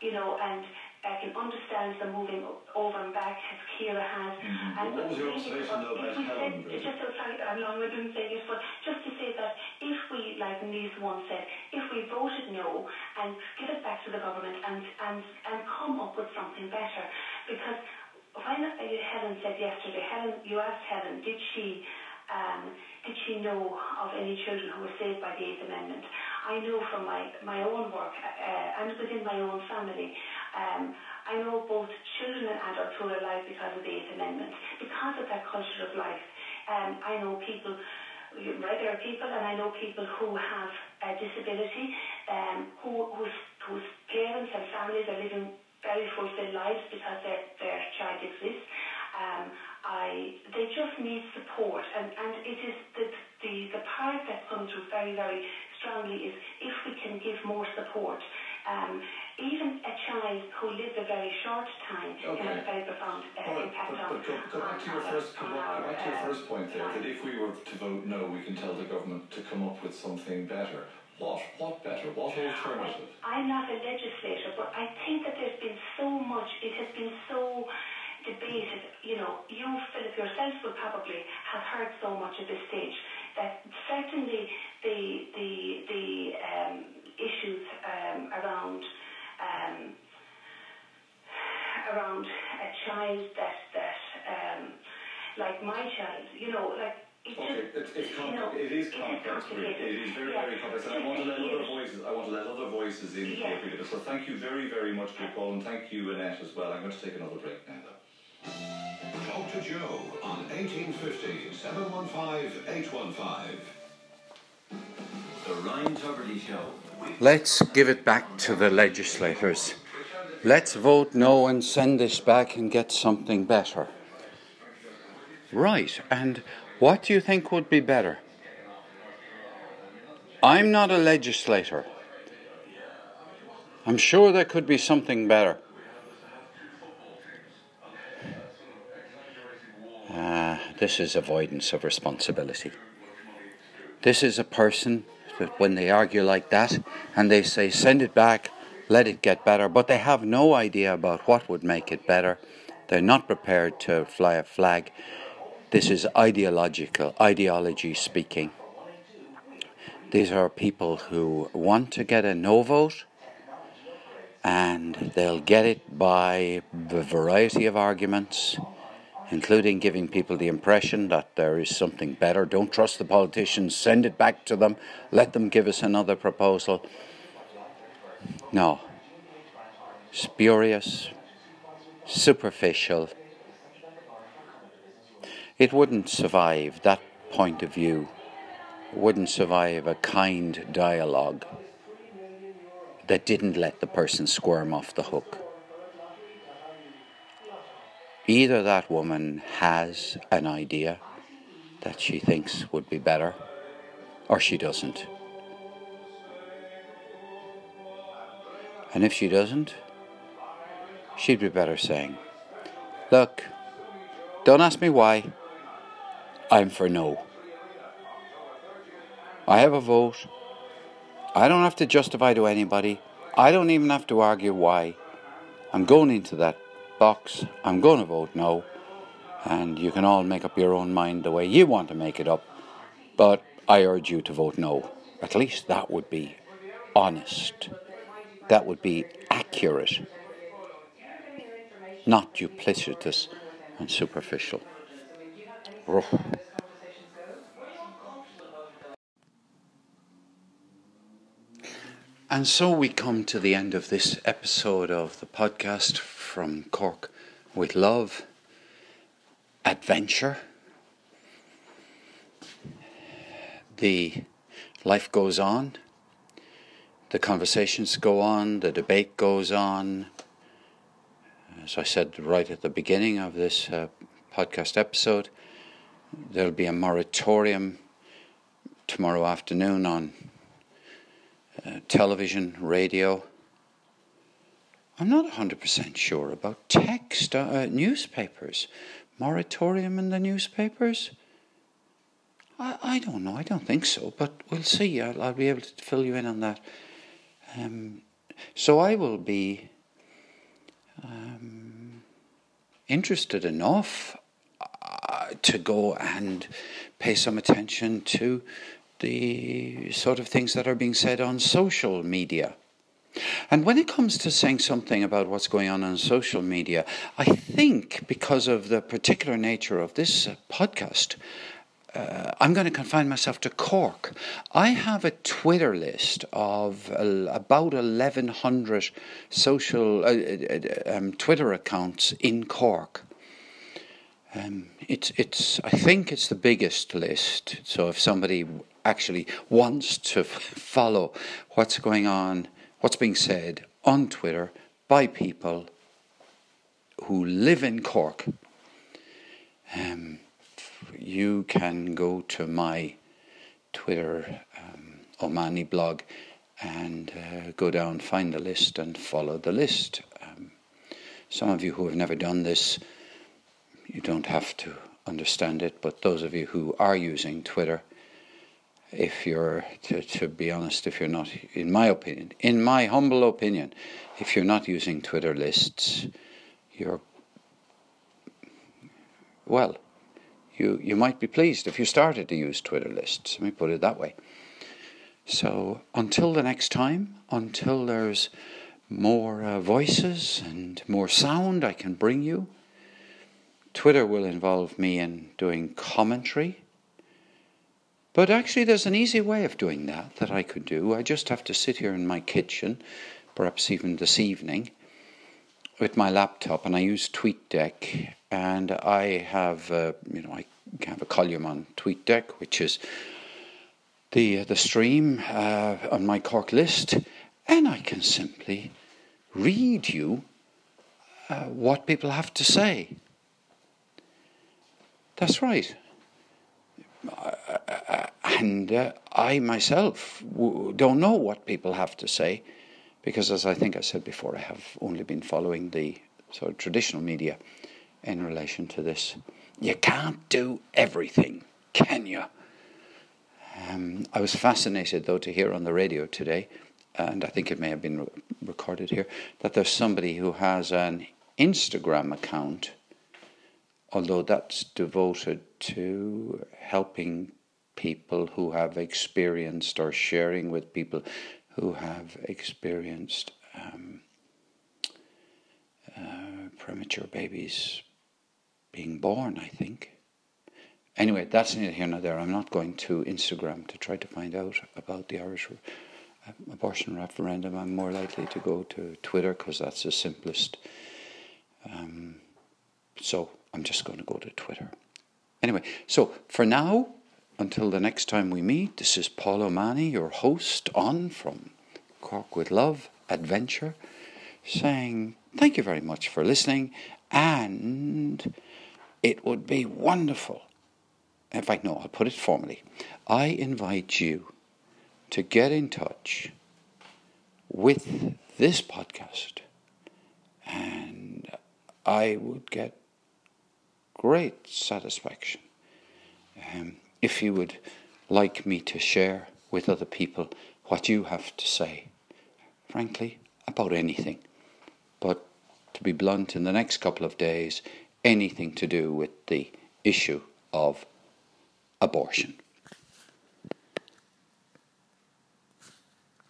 you know, and I can understand the moving over and back as Kira has. And What was your observation, though, about Helen, said- Just so sorry, I'm long with doing saying this, but just to say that if we, like Nice one said, if we voted no and give it back to the government and, and, and come up with something better, because when Helen said yesterday, Helen, you asked Helen, did she, um, did she know of any children who were saved by the Eighth Amendment. I know from my, my own work uh, and within my own family, um, I know both children and adults who are alive because of the Eighth Amendment, because of that culture of life. Um, I know people, regular people, and I know people who have a disability, um, who, whose, whose parents and families are living very fulfilled lives because their, their child exists. Um, I, they just need support, and, and it is the, the, the part that comes through very, very strongly is if we can give more support. Um, even a child who lives a very short time okay. can have a very profound uh, well, impact but, on. But go, go back to your first, go back, go back to your first point there. That if we were to vote no, we can tell the government to come up with something better. What? What better? What alternative? I'm not a legislator, but I think that there's been so much. It has been so debated, you know, you, Philip, yourself will probably have heard so much at this stage that certainly the, the, the um, issues um, around um, around a child that, that um, like my child, you know, like Okay, it's, it's complex. You know, it is complex. It is, it is very, yeah. very complex. And I want to let other voices. I want to let other voices in yeah. here. So thank you very, very much for your call, and thank you, Annette, as well. I'm going to take another break now. Talk to Joe on 1850 715 815. The Ryan Tubridy Show. Let's give it back to the legislators. Let's vote no and send this back and get something better. Right, and what do you think would be better? I'm not a legislator. I'm sure there could be something better. Uh, this is avoidance of responsibility. This is a person when they argue like that and they say, send it back, let it get better, but they have no idea about what would make it better. They're not prepared to fly a flag. This is ideological, ideology speaking. These are people who want to get a no vote and they'll get it by a variety of arguments including giving people the impression that there is something better. Don't trust the politicians, send it back to them, let them give us another proposal. No. Spurious, superficial. It wouldn't survive that point of view, it wouldn't survive a kind dialogue that didn't let the person squirm off the hook. Either that woman has an idea that she thinks would be better, or she doesn't. And if she doesn't, she'd be better saying, Look, don't ask me why. I'm for no. I have a vote. I don't have to justify to anybody. I don't even have to argue why. I'm going into that box. I'm going to vote no. And you can all make up your own mind the way you want to make it up. But I urge you to vote no. At least that would be honest. That would be accurate. Not duplicitous and superficial. And so we come to the end of this episode of the podcast from Cork with love, adventure. The life goes on, the conversations go on, the debate goes on. As I said right at the beginning of this uh, podcast episode, there'll be a moratorium tomorrow afternoon on uh, television, radio. I'm not 100% sure about text, uh, uh, newspapers. Moratorium in the newspapers? I, I don't know, I don't think so, but we'll see. I'll, I'll be able to fill you in on that. Um, so I will be um, interested enough uh, to go and pay some attention to the sort of things that are being said on social media. And when it comes to saying something about what's going on on social media, I think because of the particular nature of this podcast, uh, I'm going to confine myself to Cork. I have a Twitter list of uh, about 1,100 social uh, uh, um, Twitter accounts in Cork. Um, it's, it's, I think it's the biggest list. So if somebody actually wants to f- follow what's going on, what's being said on Twitter by people who live in Cork, um, you can go to my Twitter um, Omani blog and uh, go down, find the list, and follow the list. Um, some of you who have never done this, you don't have to understand it, but those of you who are using Twitter, if you're, to, to be honest, if you're not, in my opinion, in my humble opinion, if you're not using Twitter lists, you're, well, you, you might be pleased if you started to use Twitter lists. Let me put it that way. So until the next time, until there's more uh, voices and more sound I can bring you, Twitter will involve me in doing commentary. But actually, there's an easy way of doing that that I could do. I just have to sit here in my kitchen, perhaps even this evening, with my laptop, and I use TweetDeck, and I have, uh, you know, I have a column on TweetDeck, which is the the stream uh, on my Cork list, and I can simply read you uh, what people have to say. That's right. And uh, I myself w- don't know what people have to say because, as I think I said before, I have only been following the sort of traditional media in relation to this. You can't do everything, can you? Um, I was fascinated, though, to hear on the radio today, and I think it may have been re- recorded here, that there's somebody who has an Instagram account, although that's devoted to helping people who have experienced or sharing with people who have experienced um, uh, premature babies being born, I think. Anyway, that's neither here nor there. I'm not going to Instagram to try to find out about the Irish uh, abortion referendum. I'm more likely to go to Twitter because that's the simplest. Um, so I'm just going to go to Twitter. Anyway, so for now, until the next time we meet, this is Paul O'Mahony, your host on from Cork with Love Adventure, saying thank you very much for listening and it would be wonderful. In fact, no, I'll put it formally. I invite you to get in touch with this podcast, and I would get great satisfaction um, if you would like me to share with other people what you have to say, frankly, about anything. But to be blunt, in the next couple of days, anything to do with the issue of abortion.